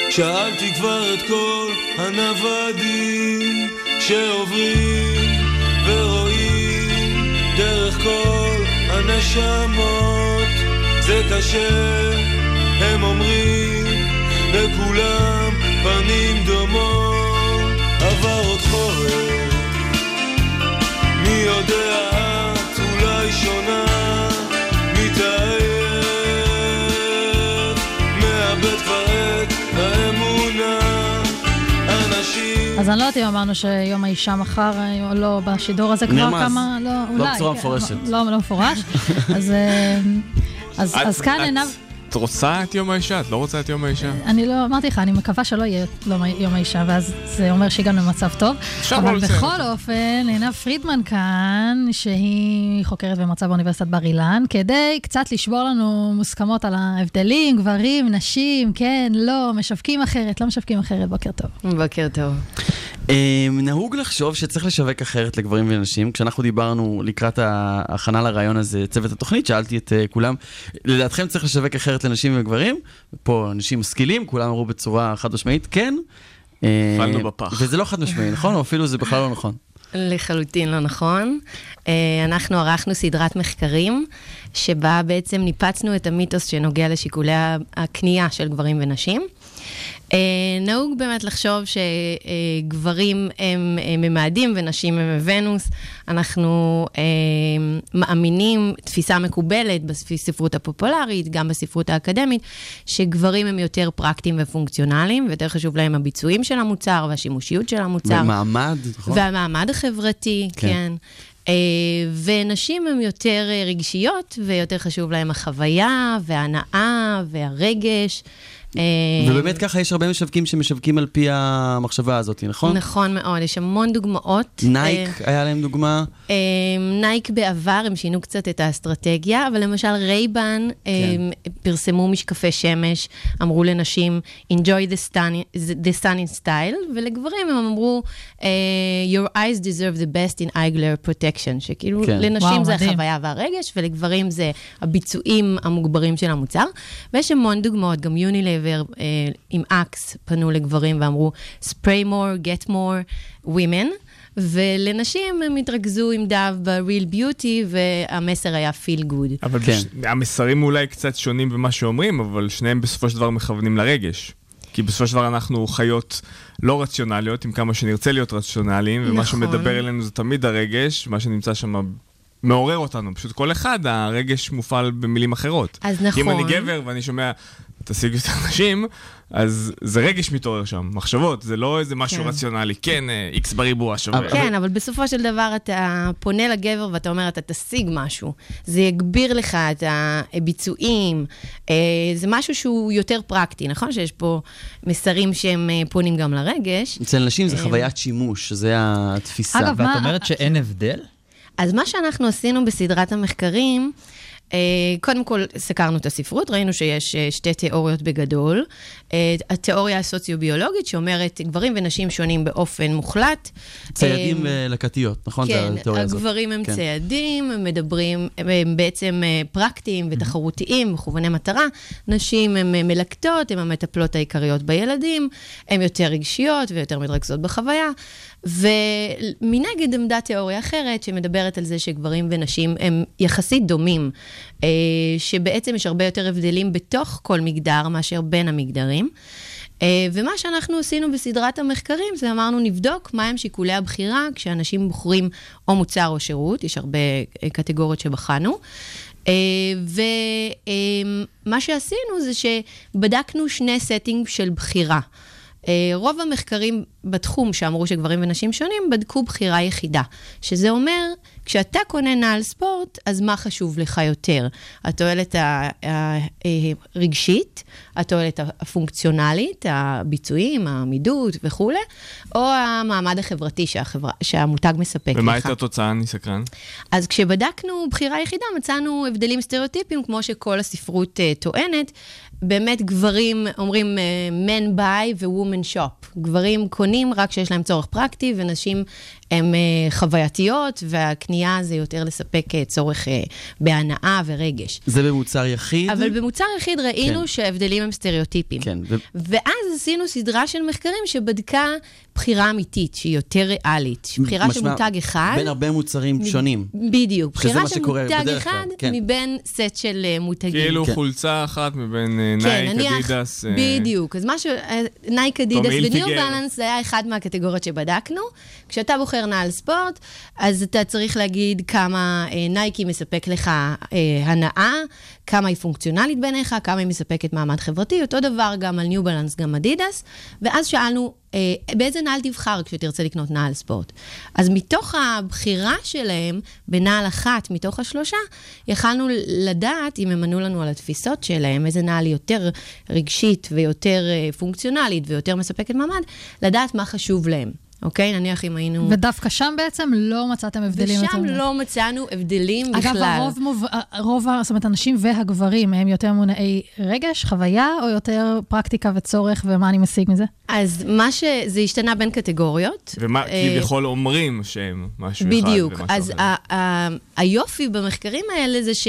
שאלתי כבר את כל הנוודים שעוברים ורואים דרך כל הנשמות, זה קשה, הם אומרים, לכולם פנים דומות, עבר עוד חורף מי יודע את אולי שונה, אז אני לא יודעת אם אמרנו שיום האישה מחר או לא בשידור הזה כבר. כמה, לא, לא אולי. בצורה כן, מפורשת. לא, לא מפורש. אז, אה, כאן עיניו... רוצה את יום האישה? את לא רוצה את יום האישה? אני לא, אמרתי לך, אני מקווה שלא יהיה לא- יום האישה, ואז זה אומר שהגענו למצב טוב. אפשר לא אבל לציין בכל אופן, עינב פרידמן כאן, שהיא חוקרת ומרצה באוניברסיטת בר אילן, כדי קצת לשבור לנו מוסכמות על ההבדלים, גברים, נשים, כן, לא, משווקים אחרת, לא משווקים אחרת, בוקר טוב. בוקר טוב. אה, נהוג לחשוב שצריך לשווק אחרת לגברים ונשים. כשאנחנו דיברנו לקראת ההכנה לרעיון הזה, צוות התוכנית, שאלתי את אה, כולם, לדעתכם צריך לשווק אחרת לנשים וגברים? פה אנשים משכילים, כולם אמרו בצורה חד משמעית, כן. אה, נפלנו בפח. וזה לא חד משמעי, נכון? או אפילו זה בכלל לא נכון. לחלוטין לא נכון. אה, אנחנו ערכנו סדרת מחקרים, שבה בעצם ניפצנו את המיתוס שנוגע לשיקולי הקנייה של גברים ונשים. אה, נהוג באמת לחשוב שגברים הם אה, ממאדים ונשים הם ונוס. אנחנו אה, מאמינים, תפיסה מקובלת בספרות הפופולרית, גם בספרות האקדמית, שגברים הם יותר פרקטיים ופונקציונליים, ויותר חשוב להם הביצועים של המוצר והשימושיות של המוצר. והמעמד, נכון? והמעמד החברתי, כן. כן. ונשים הן יותר רגשיות, ויותר חשוב להן החוויה, וההנאה, והרגש. אה, ובאמת ככה יש הרבה משווקים שמשווקים על פי המחשבה הזאת, נכון? נכון מאוד, יש המון דוגמאות. נייק היה להם דוגמה. נייק בעבר, הם שינו קצת את האסטרטגיה, אבל למשל רייבן כן. פרסמו משקפי שמש, אמרו לנשים, enjoy the sun, the sun in style, ולגברים הם אמרו, your eyes deserve the best in eye glare protection, שכאילו כן. לנשים וואו, זה מדהים. החוויה והרגש, ולגברים זה הביצועים המוגברים של המוצר. ויש המון דוגמאות, גם יונילבר עם אקס פנו לגברים ואמרו, spray more, get more women. ולנשים הם התרכזו עם דב ב-real beauty, והמסר היה feel good. אבל כן. בש... המסרים אולי קצת שונים במה שאומרים, אבל שניהם בסופו של דבר מכוונים לרגש. כי בסופו של דבר אנחנו חיות לא רציונליות, עם כמה שנרצה להיות רציונליים, ומה נכון. שמדבר אלינו זה תמיד הרגש, מה שנמצא שם מעורר אותנו. פשוט כל אחד, הרגש מופעל במילים אחרות. אז נכון. כי אם אני גבר ואני שומע, תשיג יותר נשים, אז זה רגש מתעורר שם, מחשבות, זה לא איזה משהו כן. רציונלי, כן, איקס בריבוע שווה. כן, אבל בסופו של דבר אתה פונה לגבר ואתה אומר, אתה תשיג משהו. זה יגביר לך את הביצועים, אה, זה משהו שהוא יותר פרקטי, נכון? שיש פה מסרים שהם אה, פונים גם לרגש. אצל נשים זה אה, חוויית שימוש, זה התפיסה. אגב, ואת אומרת שאין הבדל? אז מה שאנחנו עשינו בסדרת המחקרים, אה, קודם כל, סקרנו את הספרות, ראינו שיש אה, שתי תיאוריות בגדול. אה, התיאוריה הסוציו-ביולוגית שאומרת גברים ונשים שונים באופן מוחלט. ציידים לקטיות, נכון? כן, הגברים הם כן. ציידים, הם מדברים, הם בעצם פרקטיים ותחרותיים, מכווני מטרה. נשים הן מלקטות, הן המטפלות העיקריות בילדים, הן יותר רגשיות ויותר מתרכזות בחוויה. ומנגד עמדה תיאוריה אחרת שמדברת על זה שגברים ונשים הם יחסית דומים, אה, שבעצם יש הרבה יותר הבדלים בתוך כל מגדר מאשר בין המגדרים. אה, ומה שאנחנו עשינו בסדרת המחקרים זה אמרנו, נבדוק מהם שיקולי הבחירה כשאנשים בוחרים או מוצר או שירות, יש הרבה אה, קטגוריות שבחנו. ומה שעשינו זה שבדקנו שני setting של בחירה. רוב המחקרים בתחום שאמרו שגברים ונשים שונים, בדקו בחירה יחידה. שזה אומר, כשאתה קונה נעל ספורט, אז מה חשוב לך יותר? התועלת הרגשית, התועלת הפונקציונלית, הביצועים, העמידות וכולי, או המעמד החברתי שהחברה, שהמותג מספק ומה לך. ומה הייתה התוצאה? אני סקרן. אז כשבדקנו בחירה יחידה, מצאנו הבדלים סטריאוטיפיים, כמו שכל הספרות uh, טוענת. באמת גברים אומרים uh, men buy ו-woman shop. גברים קונים רק כשיש להם צורך פרקטי, ונשים הן אה, חווייתיות, והקנייה זה יותר לספק אה, צורך אה, בהנאה ורגש. זה במוצר יחיד? אבל במוצר יחיד ראינו כן. שההבדלים הם סטריאוטיפיים. כן. ו... ואז עשינו סדרה של מחקרים שבדקה בחירה אמיתית, שהיא יותר ריאלית. בחירה של מותג אחד... בין הרבה מוצרים מ... שונים. בדיוק. בחירה של מותג אחד כן. מבין סט של מותגים. כאילו כן. חולצה אחת מבין כן, נייק, נניח, אדידס... בדיוק. אז משהו, אה, נייק, אדידס וניו בלנס זה היה אחד מהקטגוריות שבדקנו. כשאתה בוחר נעל ספורט, אז אתה צריך להגיד כמה אה, נייקי מספק לך אה, הנאה, כמה היא פונקציונלית בעיניך, כמה היא מספקת מעמד חברתי, אותו דבר גם על ניו בלנס, גם אדידס, ואז שאלנו, אה, באיזה נעל תבחר כשתרצה לקנות נעל ספורט? אז מתוך הבחירה שלהם, בנעל אחת מתוך השלושה, יכלנו לדעת, אם הם ענו לנו על התפיסות שלהם, איזה נעל היא יותר רגשית ויותר אה, פונקציונלית ויותר מספקת מעמד, לדעת מה חשוב להם. אוקיי? נניח אם היינו... ודווקא שם בעצם לא מצאתם הבדלים ושם לא מצאנו הבדלים אגב, בכלל. אגב, הרוב, מוב... הרוב, זאת אומרת, הנשים והגברים הם יותר מונעי רגש, חוויה, או יותר פרקטיקה וצורך, ומה אני משיג מזה? אז מה ש... זה השתנה בין קטגוריות. ומה אה, כביכול אומרים שהם משהו בדיוק. אחד ומשהו אחר. בדיוק. אז ה- ה- היופי במחקרים האלה זה ש...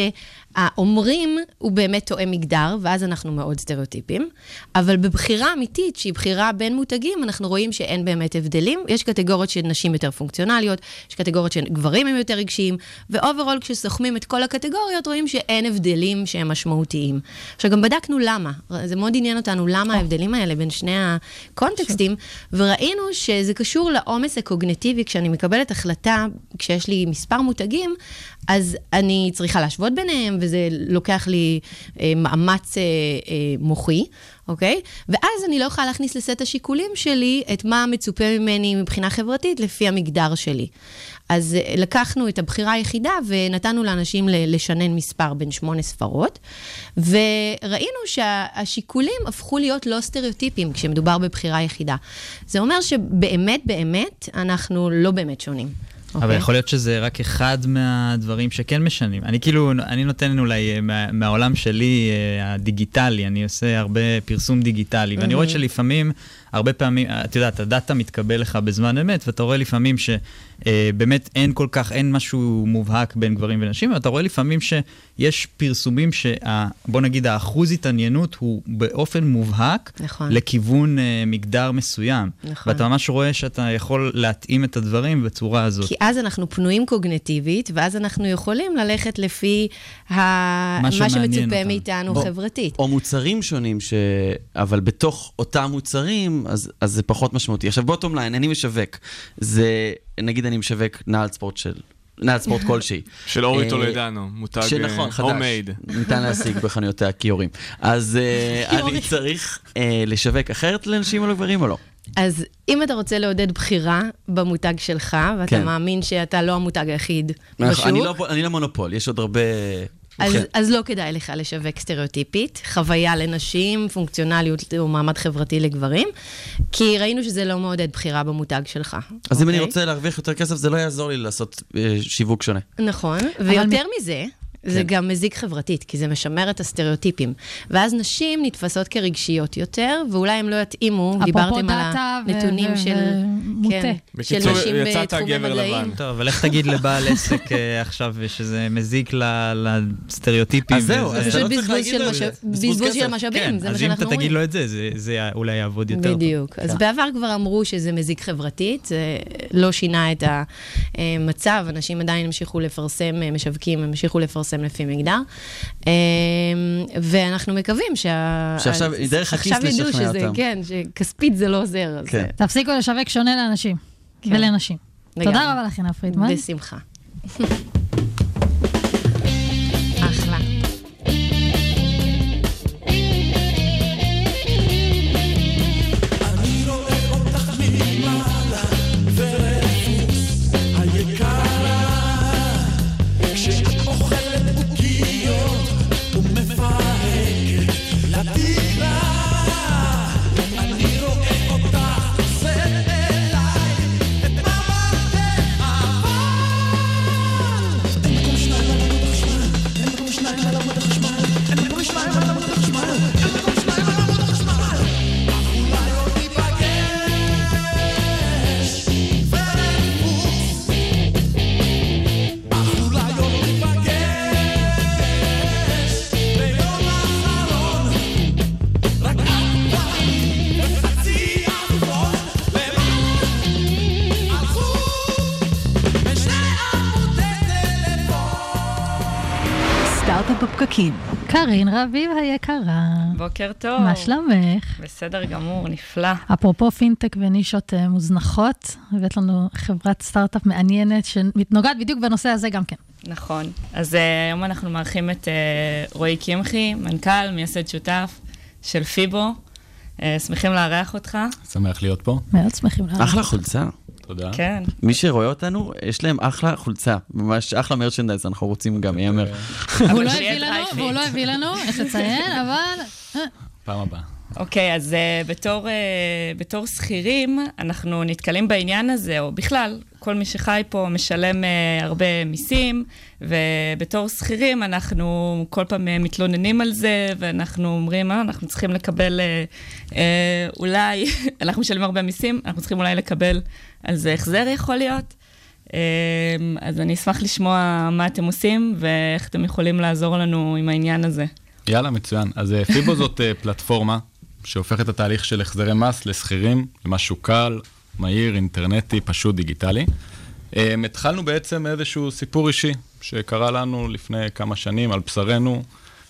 האומרים הוא באמת תואם מגדר, ואז אנחנו מאוד סטריאוטיפים, אבל בבחירה אמיתית, שהיא בחירה בין מותגים, אנחנו רואים שאין באמת הבדלים. יש קטגוריות של נשים יותר פונקציונליות, יש קטגוריות של גברים הם יותר רגשיים, ו overall, כשסוכמים את כל הקטגוריות, רואים שאין הבדלים שהם משמעותיים. עכשיו, גם בדקנו למה. זה מאוד עניין אותנו למה ההבדלים האלה בין שני הקונטקסטים, וראינו שזה קשור לעומס הקוגניטיבי כשאני מקבלת החלטה, כשיש לי מספר מותגים, אז אני צריכה להשוות ביניהם, וזה לוקח לי אה, מאמץ אה, אה, מוחי, אוקיי? ואז אני לא יכולה להכניס לסט השיקולים שלי את מה מצופה ממני מבחינה חברתית לפי המגדר שלי. אז אה, לקחנו את הבחירה היחידה ונתנו לאנשים לשנן מספר בין שמונה ספרות, וראינו שהשיקולים הפכו להיות לא סטריאוטיפיים כשמדובר בבחירה יחידה. זה אומר שבאמת באמת אנחנו לא באמת שונים. אבל okay. אוקיי. יכול להיות שזה רק אחד מהדברים שכן משנים. אני כאילו, אני נותן אולי אה, מה, מהעולם שלי, אה, הדיגיטלי, אני עושה הרבה פרסום דיגיטלי, mm-hmm. ואני רואה שלפעמים, הרבה פעמים, את יודעת, הדאטה מתקבל לך בזמן אמת, ואתה רואה לפעמים ש... אה, באמת אין כל כך, אין משהו מובהק בין גברים ונשים, ואתה רואה לפעמים שיש פרסומים שבוא נגיד האחוז התעניינות הוא באופן מובהק נכון. לכיוון אה, מגדר מסוים. נכון. ואתה ממש רואה שאתה יכול להתאים את הדברים בצורה הזאת. כי אז אנחנו פנויים קוגנטיבית, ואז אנחנו יכולים ללכת לפי ה... מה, מה שמצופה מאיתנו בוא, חברתית. או מוצרים שונים, ש... אבל בתוך אותם מוצרים, אז, אז זה פחות משמעותי. עכשיו, בוטום ליין, אני משווק. זה... נגיד אני משווק נעל ספורט של... נעל ספורט כלשהי. של אורי אה, טולדנו, מותג שנכון, חדש. ניתן להשיג בחנויות הכיורים. אז אה, אני צריך אה, לשווק אחרת לנשים או לגברים או לא? אז אם אתה רוצה לעודד בחירה במותג שלך, ואתה כן. מאמין שאתה לא המותג היחיד בשוק... אני לא, אני לא מונופול, יש עוד הרבה אז, okay. אז לא כדאי לך לשווק סטריאוטיפית, חוויה לנשים, פונקציונליות או מעמד חברתי לגברים, כי ראינו שזה לא מעודד בחירה במותג שלך. אז okay? אם אני אוקיי? רוצה להרוויח יותר כסף, זה לא יעזור לי לעשות אה, שיווק שונה. נכון, ויותר מ... מזה, זה כן. גם מזיק חברתית, כי זה משמר את הסטריאוטיפים. ואז נשים נתפסות כרגשיות יותר, ואולי הם לא יתאימו, דיברתם על הנתונים של, כן, של נשים בתחומי מדעים. טוב, אבל איך תגיד לבעל עסק אה, עכשיו שזה מזיק לסטריאוטיפים? אז זהו, אז אתה לא צריך להגיד את זה. בזבוז של משאבים, כן, זה מה שאנחנו אומרים. אז אם אתה תגיד לו את זה, זה אולי יעבוד יותר. בדיוק. אז כן. בעבר כבר אמרו שזה מזיק חברתית, זה לא שינה את המצב, אנשים עדיין המשיכו לפרסם, משווקים, המשיכו לפרסם. לפרסם לפי מגדר. אמ, ואנחנו מקווים שה... שעכשיו, דרך הכיס לשכנע אותם. עכשיו ידעו שזה, כן, שכספית זה לא עוזר. כן. תפסיקו לשווק שונה לאנשים כן. ולנשים. תודה רבה לך, עינה פרידמן. בשמחה. קארין רביב היקרה. בוקר טוב. מה שלומך? בסדר גמור, נפלא. אפרופו פינטק ונישות uh, מוזנחות, הבאת לנו חברת סטארט-אפ מעניינת שנוגעת בדיוק בנושא הזה גם כן. נכון. אז uh, היום אנחנו מארחים את uh, רועי קמחי, מנכ"ל, מייסד שותף של פיבו. Uh, שמחים לארח אותך. שמח להיות פה. מאוד שמחים לארח. אחלה חולצה. תודה. כן. מי שרואה אותנו, יש להם אחלה חולצה, ממש אחלה מרצ'נדייז, אנחנו רוצים גם ייאמר. והוא לא הביא לנו, והוא לא הביא לנו, יש לציין, אבל... פעם הבאה. אוקיי, אז uh, בתור, uh, בתור שכירים, אנחנו נתקלים בעניין הזה, או בכלל, כל מי שחי פה משלם uh, הרבה מיסים, ובתור שכירים אנחנו כל פעם uh, מתלוננים על זה, ואנחנו אומרים, אה, אנחנו צריכים לקבל uh, uh, אולי, אנחנו משלמים הרבה מיסים, אנחנו צריכים אולי לקבל על זה החזר יכול להיות. אז אני אשמח לשמוע מה אתם עושים ואיך אתם יכולים לעזור לנו עם העניין הזה. יאללה, מצוין. אז אה, פיבו זאת אה, פלטפורמה שהופכת את התהליך של החזרי מס לשכירים למשהו קל, מהיר, אינטרנטי, פשוט דיגיטלי. התחלנו בעצם איזשהו סיפור אישי שקרה לנו לפני כמה שנים על בשרנו.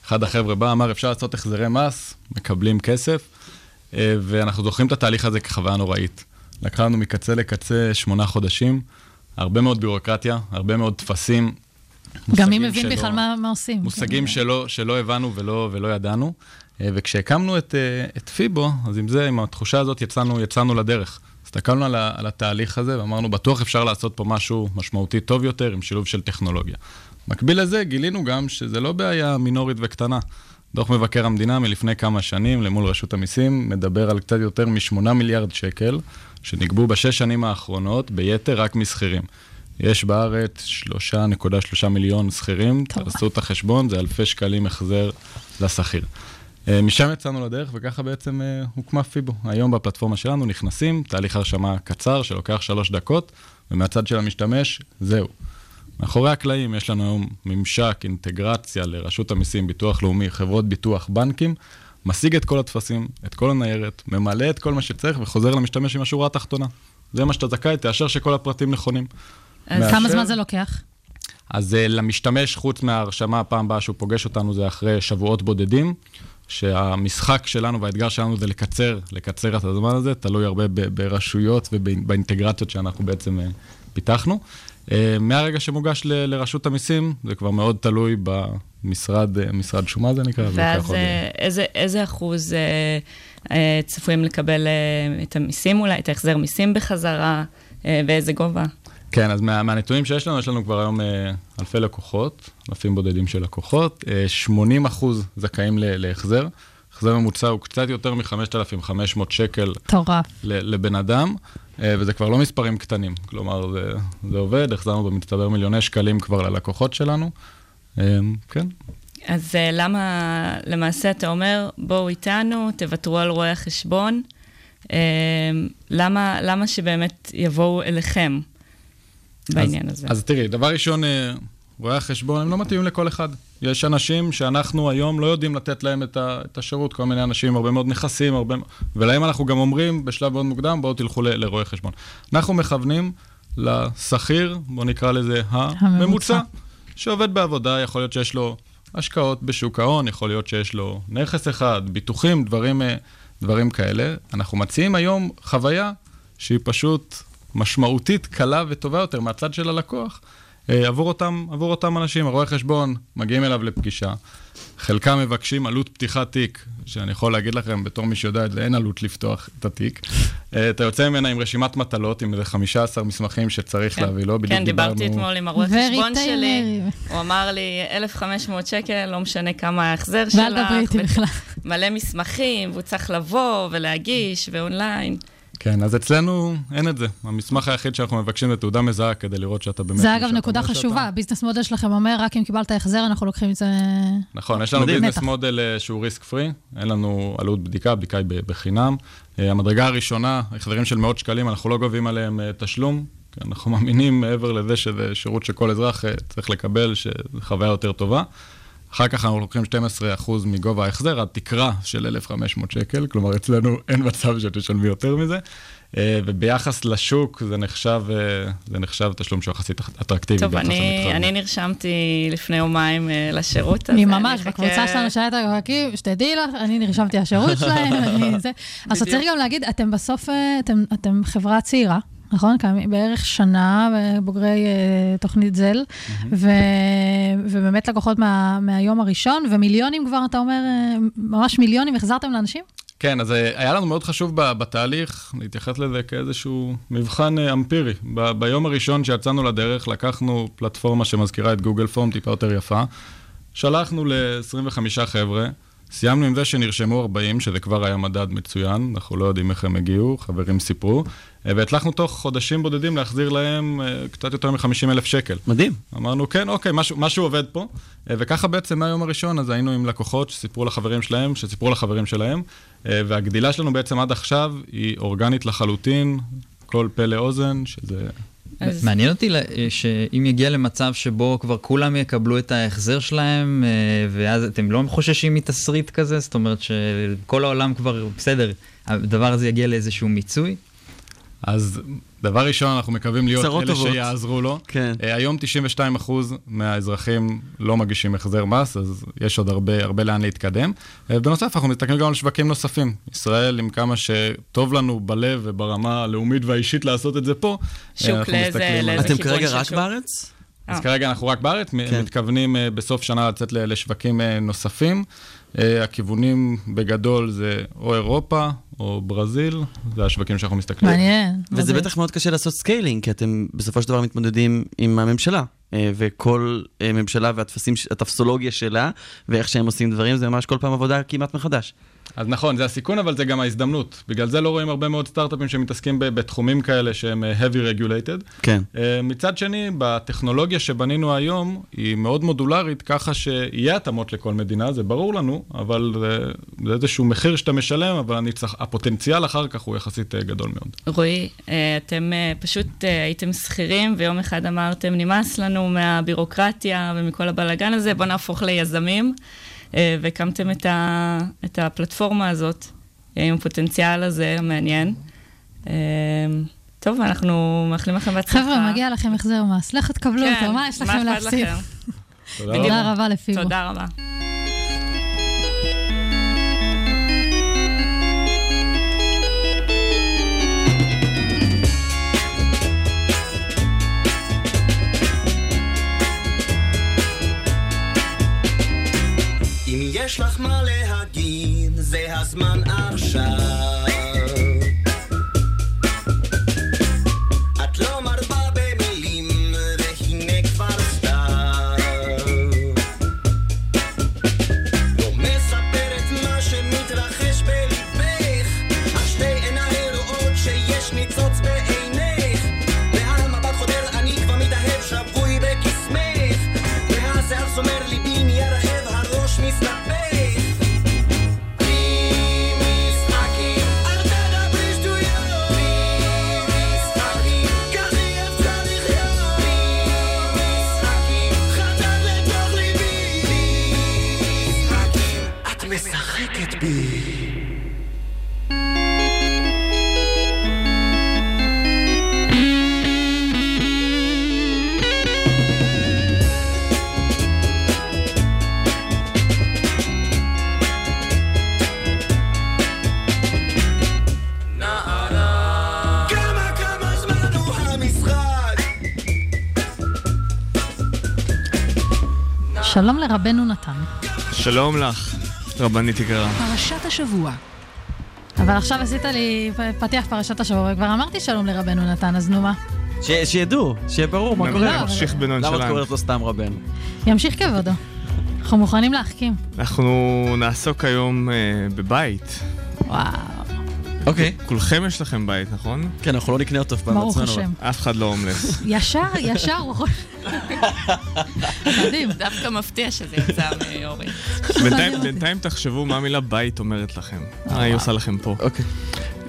אחד החבר'ה בא, אמר, אפשר לעשות החזרי מס, מקבלים כסף, ואנחנו זוכרים את התהליך הזה כחוויה נוראית. לקח לנו מקצה לקצה שמונה חודשים, הרבה מאוד ביורוקרטיה, הרבה מאוד טפסים. גם מי מבין שלא, בכלל מה, מה עושים. מושגים כן. שלא, שלא הבנו ולא, ולא ידענו. אה, וכשהקמנו את, אה, את פיבו, אז עם זה, עם התחושה הזאת, יצאנו, יצאנו לדרך. הסתכלנו על, על התהליך הזה ואמרנו, בטוח אפשר לעשות פה משהו משמעותי טוב יותר עם שילוב של טכנולוגיה. מקביל לזה, גילינו גם שזה לא בעיה מינורית וקטנה. דוח מבקר המדינה מלפני כמה שנים למול רשות המיסים מדבר על קצת יותר מ-8 מיליארד שקל שנגבו בשש שנים האחרונות ביתר רק משכירים. יש בארץ 3.3 מיליון שכירים, תעשו את החשבון, זה אלפי שקלים החזר לשכיר. אה, משם יצאנו לדרך וככה בעצם אה, הוקמה פיבו. היום בפלטפורמה שלנו נכנסים, תהליך הרשמה קצר שלוקח שלוש דקות, ומהצד של המשתמש, זהו. מאחורי הקלעים יש לנו היום ממשק, אינטגרציה לרשות המיסים, ביטוח לאומי, חברות ביטוח, בנקים, משיג את כל הטפסים, את כל הניירת, ממלא את כל מה שצריך וחוזר למשתמש עם השורה התחתונה. זה מה שאתה זכאי, תאשר שכל הפרטים נכונים. אז מאשר... כמה זמן זה לוקח? אז uh, למשתמש, חוץ מההרשמה, הפעם הבאה שהוא פוגש אותנו זה אחרי שבועות בודדים, שהמשחק שלנו והאתגר שלנו זה לקצר, לקצר את הזמן הזה, תלוי הרבה ברשויות ובאינטגרציות שאנחנו בעצם uh, פיתחנו. Uh, מהרגע שמוגש ל- לרשות המיסים, זה כבר מאוד תלוי uh, משרד שומה זה נקרא. ואז uh, איזה, איזה אחוז uh, uh, צפויים לקבל uh, את המיסים אולי, את ההחזר מיסים בחזרה, uh, ואיזה גובה? כן, אז מה, מהנתונים שיש לנו, יש לנו כבר היום uh, אלפי לקוחות, אלפים בודדים של לקוחות, uh, 80 אחוז זכאים ל- להחזר. החזר ממוצע הוא קצת יותר מ-5,500 שקל. מטורף. לבן אדם. אה, וזה כבר לא מספרים קטנים, כלומר זה, זה עובד, החזרנו במצטבר מיליוני שקלים כבר ללקוחות שלנו, אה, כן. אז אה, למה למעשה אתה אומר, בואו איתנו, תוותרו על רואי החשבון, למה, למה שבאמת יבואו אליכם בעניין אז, הזה? אז תראי, דבר ראשון, רואי החשבון הם לא מתאימים לכל אחד. יש אנשים שאנחנו היום לא יודעים לתת להם את, ה, את השירות, כל מיני אנשים, הרבה מאוד נכסים, הרבה... ולהם אנחנו גם אומרים בשלב מאוד מוקדם, בואו תלכו ל, לרואי חשבון. אנחנו מכוונים לשכיר, בואו נקרא לזה הממוצע, הממוצע, שעובד בעבודה, יכול להיות שיש לו השקעות בשוק ההון, יכול להיות שיש לו נכס אחד, ביטוחים, דברים, דברים כאלה. אנחנו מציעים היום חוויה שהיא פשוט משמעותית, קלה וטובה יותר מהצד של הלקוח. אה, עבור אותם, עבור אותם אנשים, הרואי חשבון מגיעים אליו לפגישה. חלקם מבקשים עלות פתיחת תיק, שאני יכול להגיד לכם, בתור מי שיודע את זה, אין עלות לפתוח את התיק. אה, אתה יוצא ממנה עם רשימת מטלות, עם איזה 15 מסמכים שצריך כן. להביא לו, בדיוק כן, דיברנו... כן, דיברתי אתמול עם הרואה חשבון שלי, הוא אמר לי, 1,500 שקל, לא משנה כמה ההחזר שלך. ואל דברי איתי בכלל. מלא מסמכים, והוא צריך לבוא ולהגיש, ואונליין. כן, אז אצלנו אין את זה. המסמך היחיד שאנחנו מבקשים זה תעודה מזהה כדי לראות שאתה באמת... זה אגב נקודה חשובה, ה business model שלכם אומר, רק אם קיבלת החזר, אנחנו לוקחים את זה... נכון, יש לנו business model אה, שהוא risk free, אין לנו עלות בדיקה, הבדיקה היא בחינם. אה, המדרגה הראשונה, החזרים של מאות שקלים, אנחנו לא גובים עליהם אה, תשלום, אנחנו מאמינים מעבר לזה שזה שירות שכל אזרח צריך לקבל, שזו חוויה יותר טובה. אחר כך אנחנו לוקחים 12% מגובה ההחזר, התקרה של 1,500 שקל, כלומר אצלנו אין מצב שתשלמי יותר מזה. אה, וביחס לשוק זה נחשב, אה, זה נחשב תשלום שהוא יחסית אטרקטיבי. טוב, אני, אני נרשמתי לפני יומיים אה, לשירות הזה. אני ממש, בקבוצה שלנו שהייתה רווקים, שתדעי לך, אני נרשמתי לשירות שלהם, אני זה. אז צריך גם להגיד, אתם בסוף, אתם, אתם חברה צעירה. נכון? בערך שנה, בוגרי uh, תוכנית זל, mm-hmm. ו, ובאמת לקוחות מה, מהיום הראשון, ומיליונים כבר, אתה אומר, uh, ממש מיליונים החזרתם לאנשים? כן, אז אה, היה לנו מאוד חשוב בתהליך להתייחס לזה כאיזשהו מבחן אמפירי. ב- ביום הראשון שיצאנו לדרך, לקחנו פלטפורמה שמזכירה את גוגל פורם, טיפה יותר יפה, שלחנו ל-25 חבר'ה, סיימנו עם זה שנרשמו 40, שזה כבר היה מדד מצוין, אנחנו לא יודעים איך הם הגיעו, חברים סיפרו, אה, והצלחנו תוך חודשים בודדים להחזיר להם אה, קצת יותר מ-50 אלף שקל. מדהים. אמרנו, כן, אוקיי, משהו, משהו עובד פה, אה, וככה בעצם מהיום הראשון, אז היינו עם לקוחות שסיפרו לחברים שלהם, שסיפרו לחברים שלהם, והגדילה שלנו בעצם עד עכשיו היא אורגנית לחלוטין, כל פה לאוזן, שזה אז... מעניין אותי שאם יגיע למצב שבו כבר כולם יקבלו את ההחזר שלהם, אה, ואז אתם לא חוששים מתסריט כזה? זאת אומרת שכל העולם כבר, בסדר, הדבר הזה יגיע לאיזשהו מיצוי? אז דבר ראשון, אנחנו מקווים להיות אלה טובות. שיעזרו לו. כן. Uh, היום 92% מהאזרחים לא מגישים החזר מס, אז יש עוד הרבה, הרבה לאן להתקדם. Uh, בנוסף, אנחנו מסתכלים גם על שווקים נוספים. ישראל, עם כמה שטוב לנו בלב וברמה הלאומית והאישית לעשות את זה פה, שוק uh, לאיזה, לאיזה אתם כרגע רק בארץ? אז כרגע אנחנו רק בארץ, כן. מתכוונים בסוף שנה לצאת לשווקים נוספים. הכיוונים בגדול זה או אירופה או ברזיל, זה השווקים שאנחנו מסתכלים. מעניין. וזה בטח מאוד קשה לעשות סקיילינג, כי אתם בסופו של דבר מתמודדים עם הממשלה. אה, וכל אה, ממשלה והטפסולוגיה שלה, ואיך שהם עושים דברים, זה ממש כל פעם עבודה כמעט מחדש. אז נכון, זה הסיכון, אבל זה גם ההזדמנות. בגלל זה לא רואים הרבה מאוד סטארט-אפים שמתעסקים בתחומים כאלה שהם אה, heavy regulated. כן. מצד שני, בטכנולוגיה שבנינו היום, היא מאוד מודולרית, ככה שיהיה התאמות לכל מדינה, זה ברור לנו, אבל זה, זה איזשהו מחיר שאתה משלם, אבל צריך, הפוטנציאל אחר כך הוא יחסית גדול מאוד. רועי, אתם פשוט הייתם שכירים, ויום אחד אמרתם, נמאס לנו. לנו מהבירוקרטיה ומכל הבלאגן הזה, בואו נהפוך ליזמים. אה, והקמתם את, ה, את הפלטפורמה הזאת אה, עם הפוטנציאל הזה המעניין. אה, טוב, אנחנו מאחלים לכם בהצלחה. חבר'ה, מגיע לכם החזר מס. לכו תקבלו כן, אותו, מה יש לכם להפסיד? תודה רבה לפיבו. תודה רבה. יש לך מה להגיד, זה הזמן עכשיו. שלום לרבנו נתן. שלום לך, רבנית יקרה. פרשת השבוע. אבל עכשיו עשית לי פתיח פרשת השבוע, וכבר אמרתי שלום לרבנו נתן, אז נו מה? שידעו, שיהיה ברור מה קורה. נמשיך בנון למה את קוראת לו סתם רבנו? ימשיך כבודו. אנחנו מוכנים להחכים. אנחנו נעסוק היום אה, בבית. וואו. אוקיי. כולכם יש לכם בית, נכון? כן, אנחנו לא נקנה אותו אף פעם ברוך השם. אף אחד לא הומלס. ישר, ישר הוא יכול... מדהים. דווקא מפתיע שזה יצא מאורי. בינתיים תחשבו מה המילה בית אומרת לכם. מה היא עושה לכם פה. אוקיי.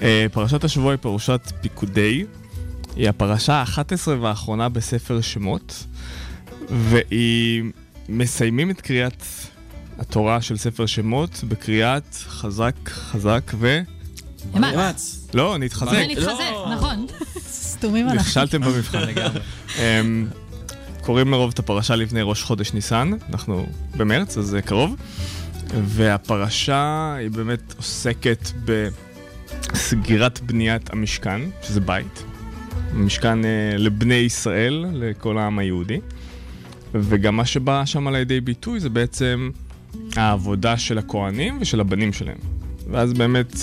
אה, פרשת השבוע היא פרשת פיקודי. היא הפרשה ה-11 והאחרונה בספר שמות, והיא מסיימים את קריאת התורה של ספר שמות בקריאת חזק חזק ו... אמץ. לא, נתחזק. נתחזק, נכון. סתומים אנחנו. נכשלתם במבחן לגמרי. קוראים לרוב את הפרשה לפני ראש חודש ניסן, אנחנו במרץ, אז זה קרוב. והפרשה היא באמת עוסקת בסגירת בניית המשכן, שזה בית. משכן אה, לבני ישראל, לכל העם היהודי. וגם מה שבא שם על ידי ביטוי זה בעצם העבודה של הכוהנים ושל הבנים שלהם. ואז באמת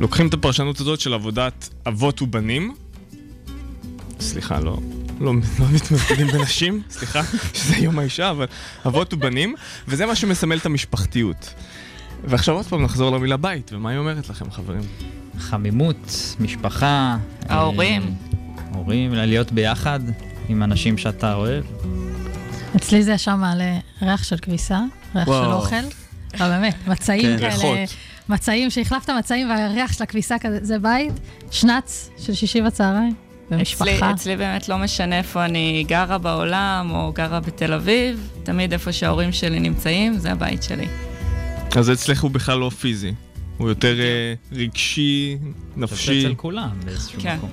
לוקחים את הפרשנות הזאת של עבודת אבות ובנים, סליחה, לא, לא, לא מתמודדים בנשים, סליחה, שזה יום האישה, אבל אבות ובנים, וזה מה שמסמל את המשפחתיות. ועכשיו עוד פעם נחזור למילה בית, ומה היא אומרת לכם, חברים? חמימות, משפחה. ההורים. אה, הורים, להיות ביחד עם אנשים שאתה אוהב. אצלי זה ישר מעלה ריח של כביסה, ריח וואו. של אוכל. אבל באמת, מצעים כן, כאלה. מצעים, שהחלפת מצעים והריח של הכביסה כזה, זה בית, שנץ של שישי בצהריים. במשפחה. אצלי, אצלי באמת לא משנה איפה אני גרה בעולם או גרה בתל אביב, תמיד איפה שההורים שלי נמצאים, זה הבית שלי. אז אצלך הוא בכלל לא פיזי. הוא יותר אה, רגשי, נפשי. זה אצל כולם באיזשהו כן. מקום.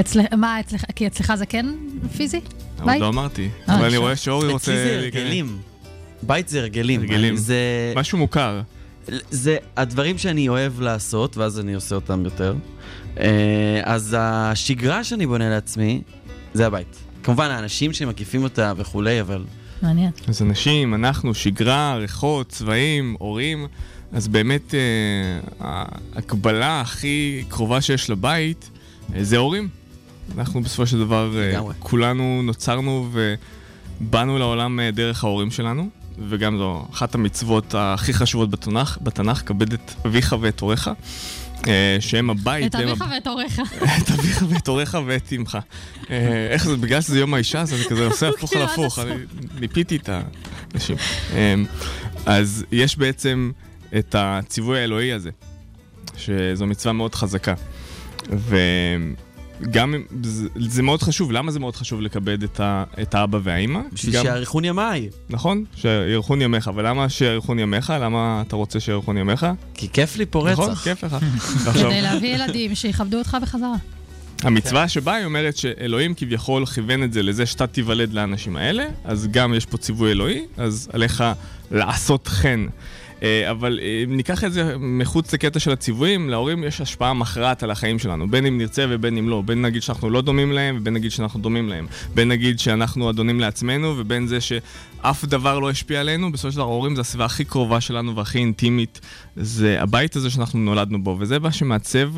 אצלך, מה אצלך, כי אצלך זה כן פיזי? עוד בית? לא אמרתי. אה, אבל אני. רואה שאורי רוצה... אצלי זה. הרגלים. בית זה הרגלים. הרגלים. זה... משהו מוכר. זה הדברים שאני אוהב לעשות, ואז אני עושה אותם יותר. אה, אז השגרה שאני בונה לעצמי, זה הבית. כמובן, האנשים שמקיפים אותה וכולי, אבל... מעניין. אז אנשים, אנחנו, שגרה, ריחות, צבעים, הורים, אז באמת אה, ההקבלה הכי קרובה שיש לבית אה, זה הורים. אנחנו בסופו של דבר, לגמרי. כולנו נוצרנו ובאנו לעולם דרך ההורים שלנו, וגם זו אחת המצוות הכי חשובות בתנ"ך, בתנ"ך, כבד את אביך ואת הוריך. אה, שהם הבית, את אביך ואת הוריך. את אביך ואת הוריך ואת אמך. אה, איך זה, בגלל שזה יום האישה, אז אני כזה עושה הפוך על כאילו, עד הפוך. אני ניפיתי את האנשים. אה, אז יש בעצם את הציווי האלוהי הזה, שזו מצווה מאוד חזקה. אם- זה, זה מאוד חשוב, למה זה מאוד חשוב לכבד את, ה, את האבא והאימא? בשביל גם- שיאריכון ימיי. נכון, שיארכון ימיך, אבל למה שיארכון ימיך? למה אתה רוצה שיארכון ימיך? כי כיף לי פה נכון, רצח. כיף לך. כדי להביא ילדים שיכבדו אותך בחזרה. המצווה שבה היא אומרת שאלוהים כביכול כיוון את זה לזה שאתה תיוולד לאנשים האלה, אז גם יש פה ציווי אלוהי, אז עליך לעשות כן. אה, אבל אה, אם ניקח את זה מחוץ לקטע של הציוויים, להורים יש השפעה מכרעת על החיים שלנו, בין אם נרצה ובין אם לא, בין נגיד שאנחנו לא דומים להם ובין נגיד שאנחנו דומים להם, בין נגיד שאנחנו אדונים לעצמנו ובין זה שאף דבר לא השפיע עלינו, בסופו של דבר ההורים זה הסביבה הכי קרובה שלנו והכי אינטימית, זה הבית הזה שאנחנו נולדנו בו, וזה מה שמעצב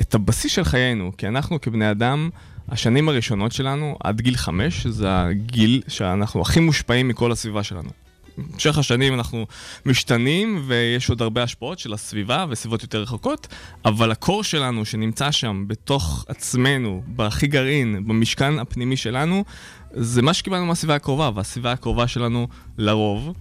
את הבסיס של חיינו, כי אנחנו כבני אדם, השנים הראשונות שלנו, עד גיל חמש, זה הגיל שאנחנו הכי מושפעים מכל הסביבה שלנו. במשך השנים אנחנו משתנים ויש עוד הרבה השפעות של הסביבה וסביבות יותר רחוקות, אבל הקור שלנו שנמצא שם בתוך עצמנו, בהכי גרעין, במשכן הפנימי שלנו, זה מה שקיבלנו מהסביבה הקרובה, והסביבה הקרובה שלנו לרוב.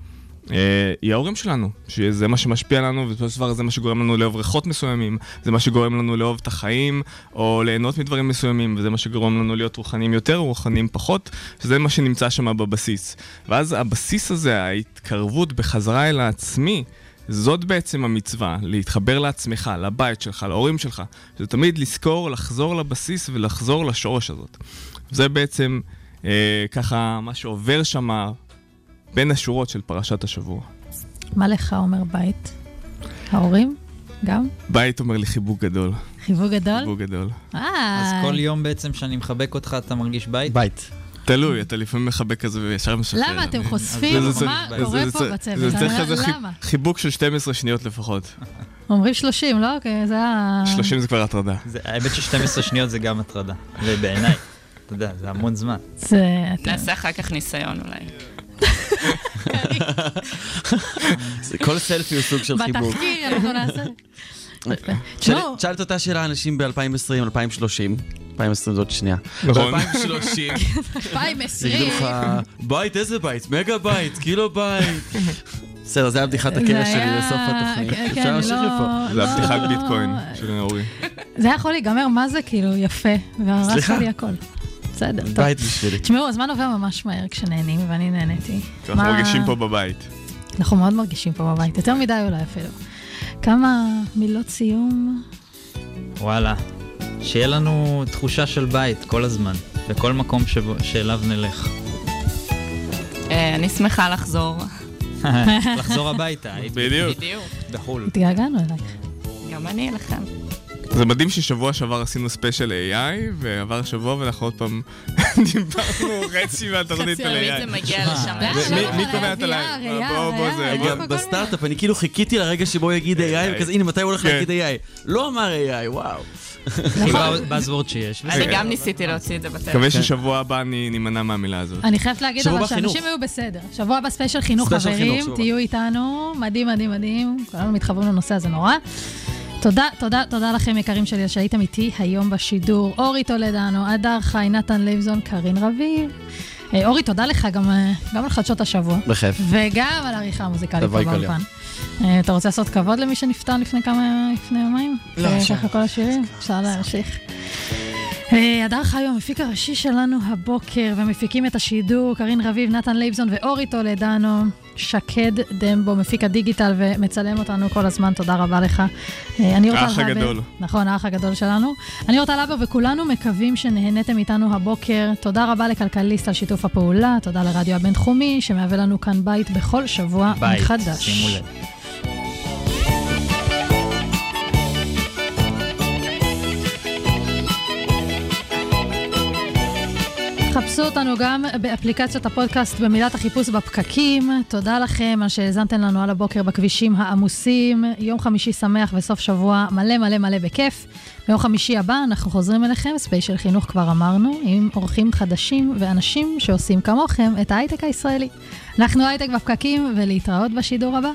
אה, היא ההורים שלנו, שזה מה שמשפיע עלינו, ובסופו של דבר זה מה שגורם לנו לאהוב ריחות מסוימים, זה מה שגורם לנו לאהוב את החיים, או ליהנות מדברים מסוימים, וזה מה שגורם לנו להיות רוחניים יותר, רוחניים פחות, שזה מה שנמצא שם בבסיס. ואז הבסיס הזה, ההתקרבות בחזרה אל העצמי, זאת בעצם המצווה, להתחבר לעצמך, לבית שלך, להורים שלך. זה תמיד לזכור, לחזור לבסיס ולחזור לשורש הזאת. זה בעצם אה, ככה מה שעובר שם בין השורות של פרשת השבוע. מה לך אומר בית? ההורים? גם? בית אומר לי חיבוק גדול. חיבוק גדול? חיבוק גדול. אז כל יום בעצם שאני מחבק אותך, אתה מרגיש בית? בית. תלוי, אתה לפעמים מחבק כזה וישר משחרר. למה אתם חושפים? מה קורה פה בצוות? זה צריך למה? איזה? חיבוק של 12 שניות לפחות. אומרים 30, לא? אוקיי, זה ה... 30 זה כבר הטרדה. האמת ש-12 שניות זה גם הטרדה, ובעיניי, אתה יודע, זה המון זמן. זה... נעשה אחר כך ניסיון אולי. זה- כל סלפי הוא סוג של חיבוק. בתחקיר אנחנו נעשה. שאל- שאלת אותה שאלה אנשים ב-2020, 2030. 2020 זאת שנייה. נכון. ב-2030. יגידו 2020. לך, בית, איזה בית? מגה בית, קילו בית. בסדר, זה היה בדיחת זה שלי לסוף התוכנית. כן, כן, אפשר להמשיך לא- לפה. זה לא. הבדיחת ביטקוין של אורי. זה היה יכול להיגמר, מה זה כאילו יפה, והרסת סליחה? לי הכל. בסדר, טוב. בית בשבילי. תשמעו, הזמן עובר ממש מהר כשנהנים, ואני נהניתי. אנחנו מה- מרגישים פה בבית. אנחנו מאוד מרגישים פה בבית, יותר מדי אולי אפילו. כמה מילות סיום? וואלה, שיהיה לנו תחושה של בית כל הזמן, בכל מקום שאליו נלך. אה, אני שמחה לחזור. לחזור הביתה, בדיוק. בדיוק. בחו"ל. התגעגענו אלייך. גם אני אליכם. זה מדהים ששבוע שעבר עשינו ספיישל AI, ועבר שבוע ואנחנו עוד פעם דיברנו חצי מהתוכנית על AI. זה מגיע לשם. מי- מי קובע את הלייב? בוא, בוא, זה, בוא. גם בסטארט-אפ, אני כאילו חיכיתי לרגע שבו יגיד AI, וכזה, הנה, מתי הוא הולך כן. להגיד AI? לא אמר AI, וואו. buzzword שיש. אני גם ניסיתי להוציא את זה בטלפון. מקווה ששבוע הבא אני נימנע מהמילה הזאת. אני חייבת להגיד אבל. שאנשים היו בסדר. שבוע הבא special חינוך, חברים, תהיו איתנו. מדהים, מדהים, מדהים. כולנו מתחברים לנושא הזה נורא. תודה, תודה, תודה לכם, יקרים שלי, שהייתם איתי היום בשידור. אורי טולדנו, אדר חי, נתן לייבזון, קארין רביב. אה, אורי, תודה לך גם, אה, גם על חדשות השבוע. בכיף. וגם על העריכה המוזיקלית פה. באולפן. אה, אתה רוצה לעשות כבוד למי שנפטר לפני כמה, לפני יומיים? לא, אה, אפשר. ככה כל השירים? אפשר להמשיך. אה, הדר חיו, המפיק הראשי שלנו הבוקר, ומפיקים את השידור, קרין רביב, נתן לייבזון ואורי טולדנו, שקד דמבו, מפיק הדיגיטל ומצלם אותנו כל הזמן, תודה רבה לך. אה, האח הגדול. נכון, האח הגדול שלנו. אני אורטל אבר, וכולנו מקווים שנהניתם איתנו הבוקר. תודה רבה לכלכליסט על שיתוף הפעולה, תודה לרדיו הבינתחומי, שמהווה לנו כאן בית בכל שבוע בית, מחדש. שימו לב. חפשו אותנו גם באפליקציות הפודקאסט במילת החיפוש בפקקים. תודה לכם על שהאזנתם לנו על הבוקר בכבישים העמוסים. יום חמישי שמח וסוף שבוע מלא מלא מלא בכיף. ביום חמישי הבא אנחנו חוזרים אליכם, ספיישל חינוך כבר אמרנו, עם אורחים חדשים ואנשים שעושים כמוכם את ההייטק הישראלי. אנחנו הייטק בפקקים ולהתראות בשידור הבא.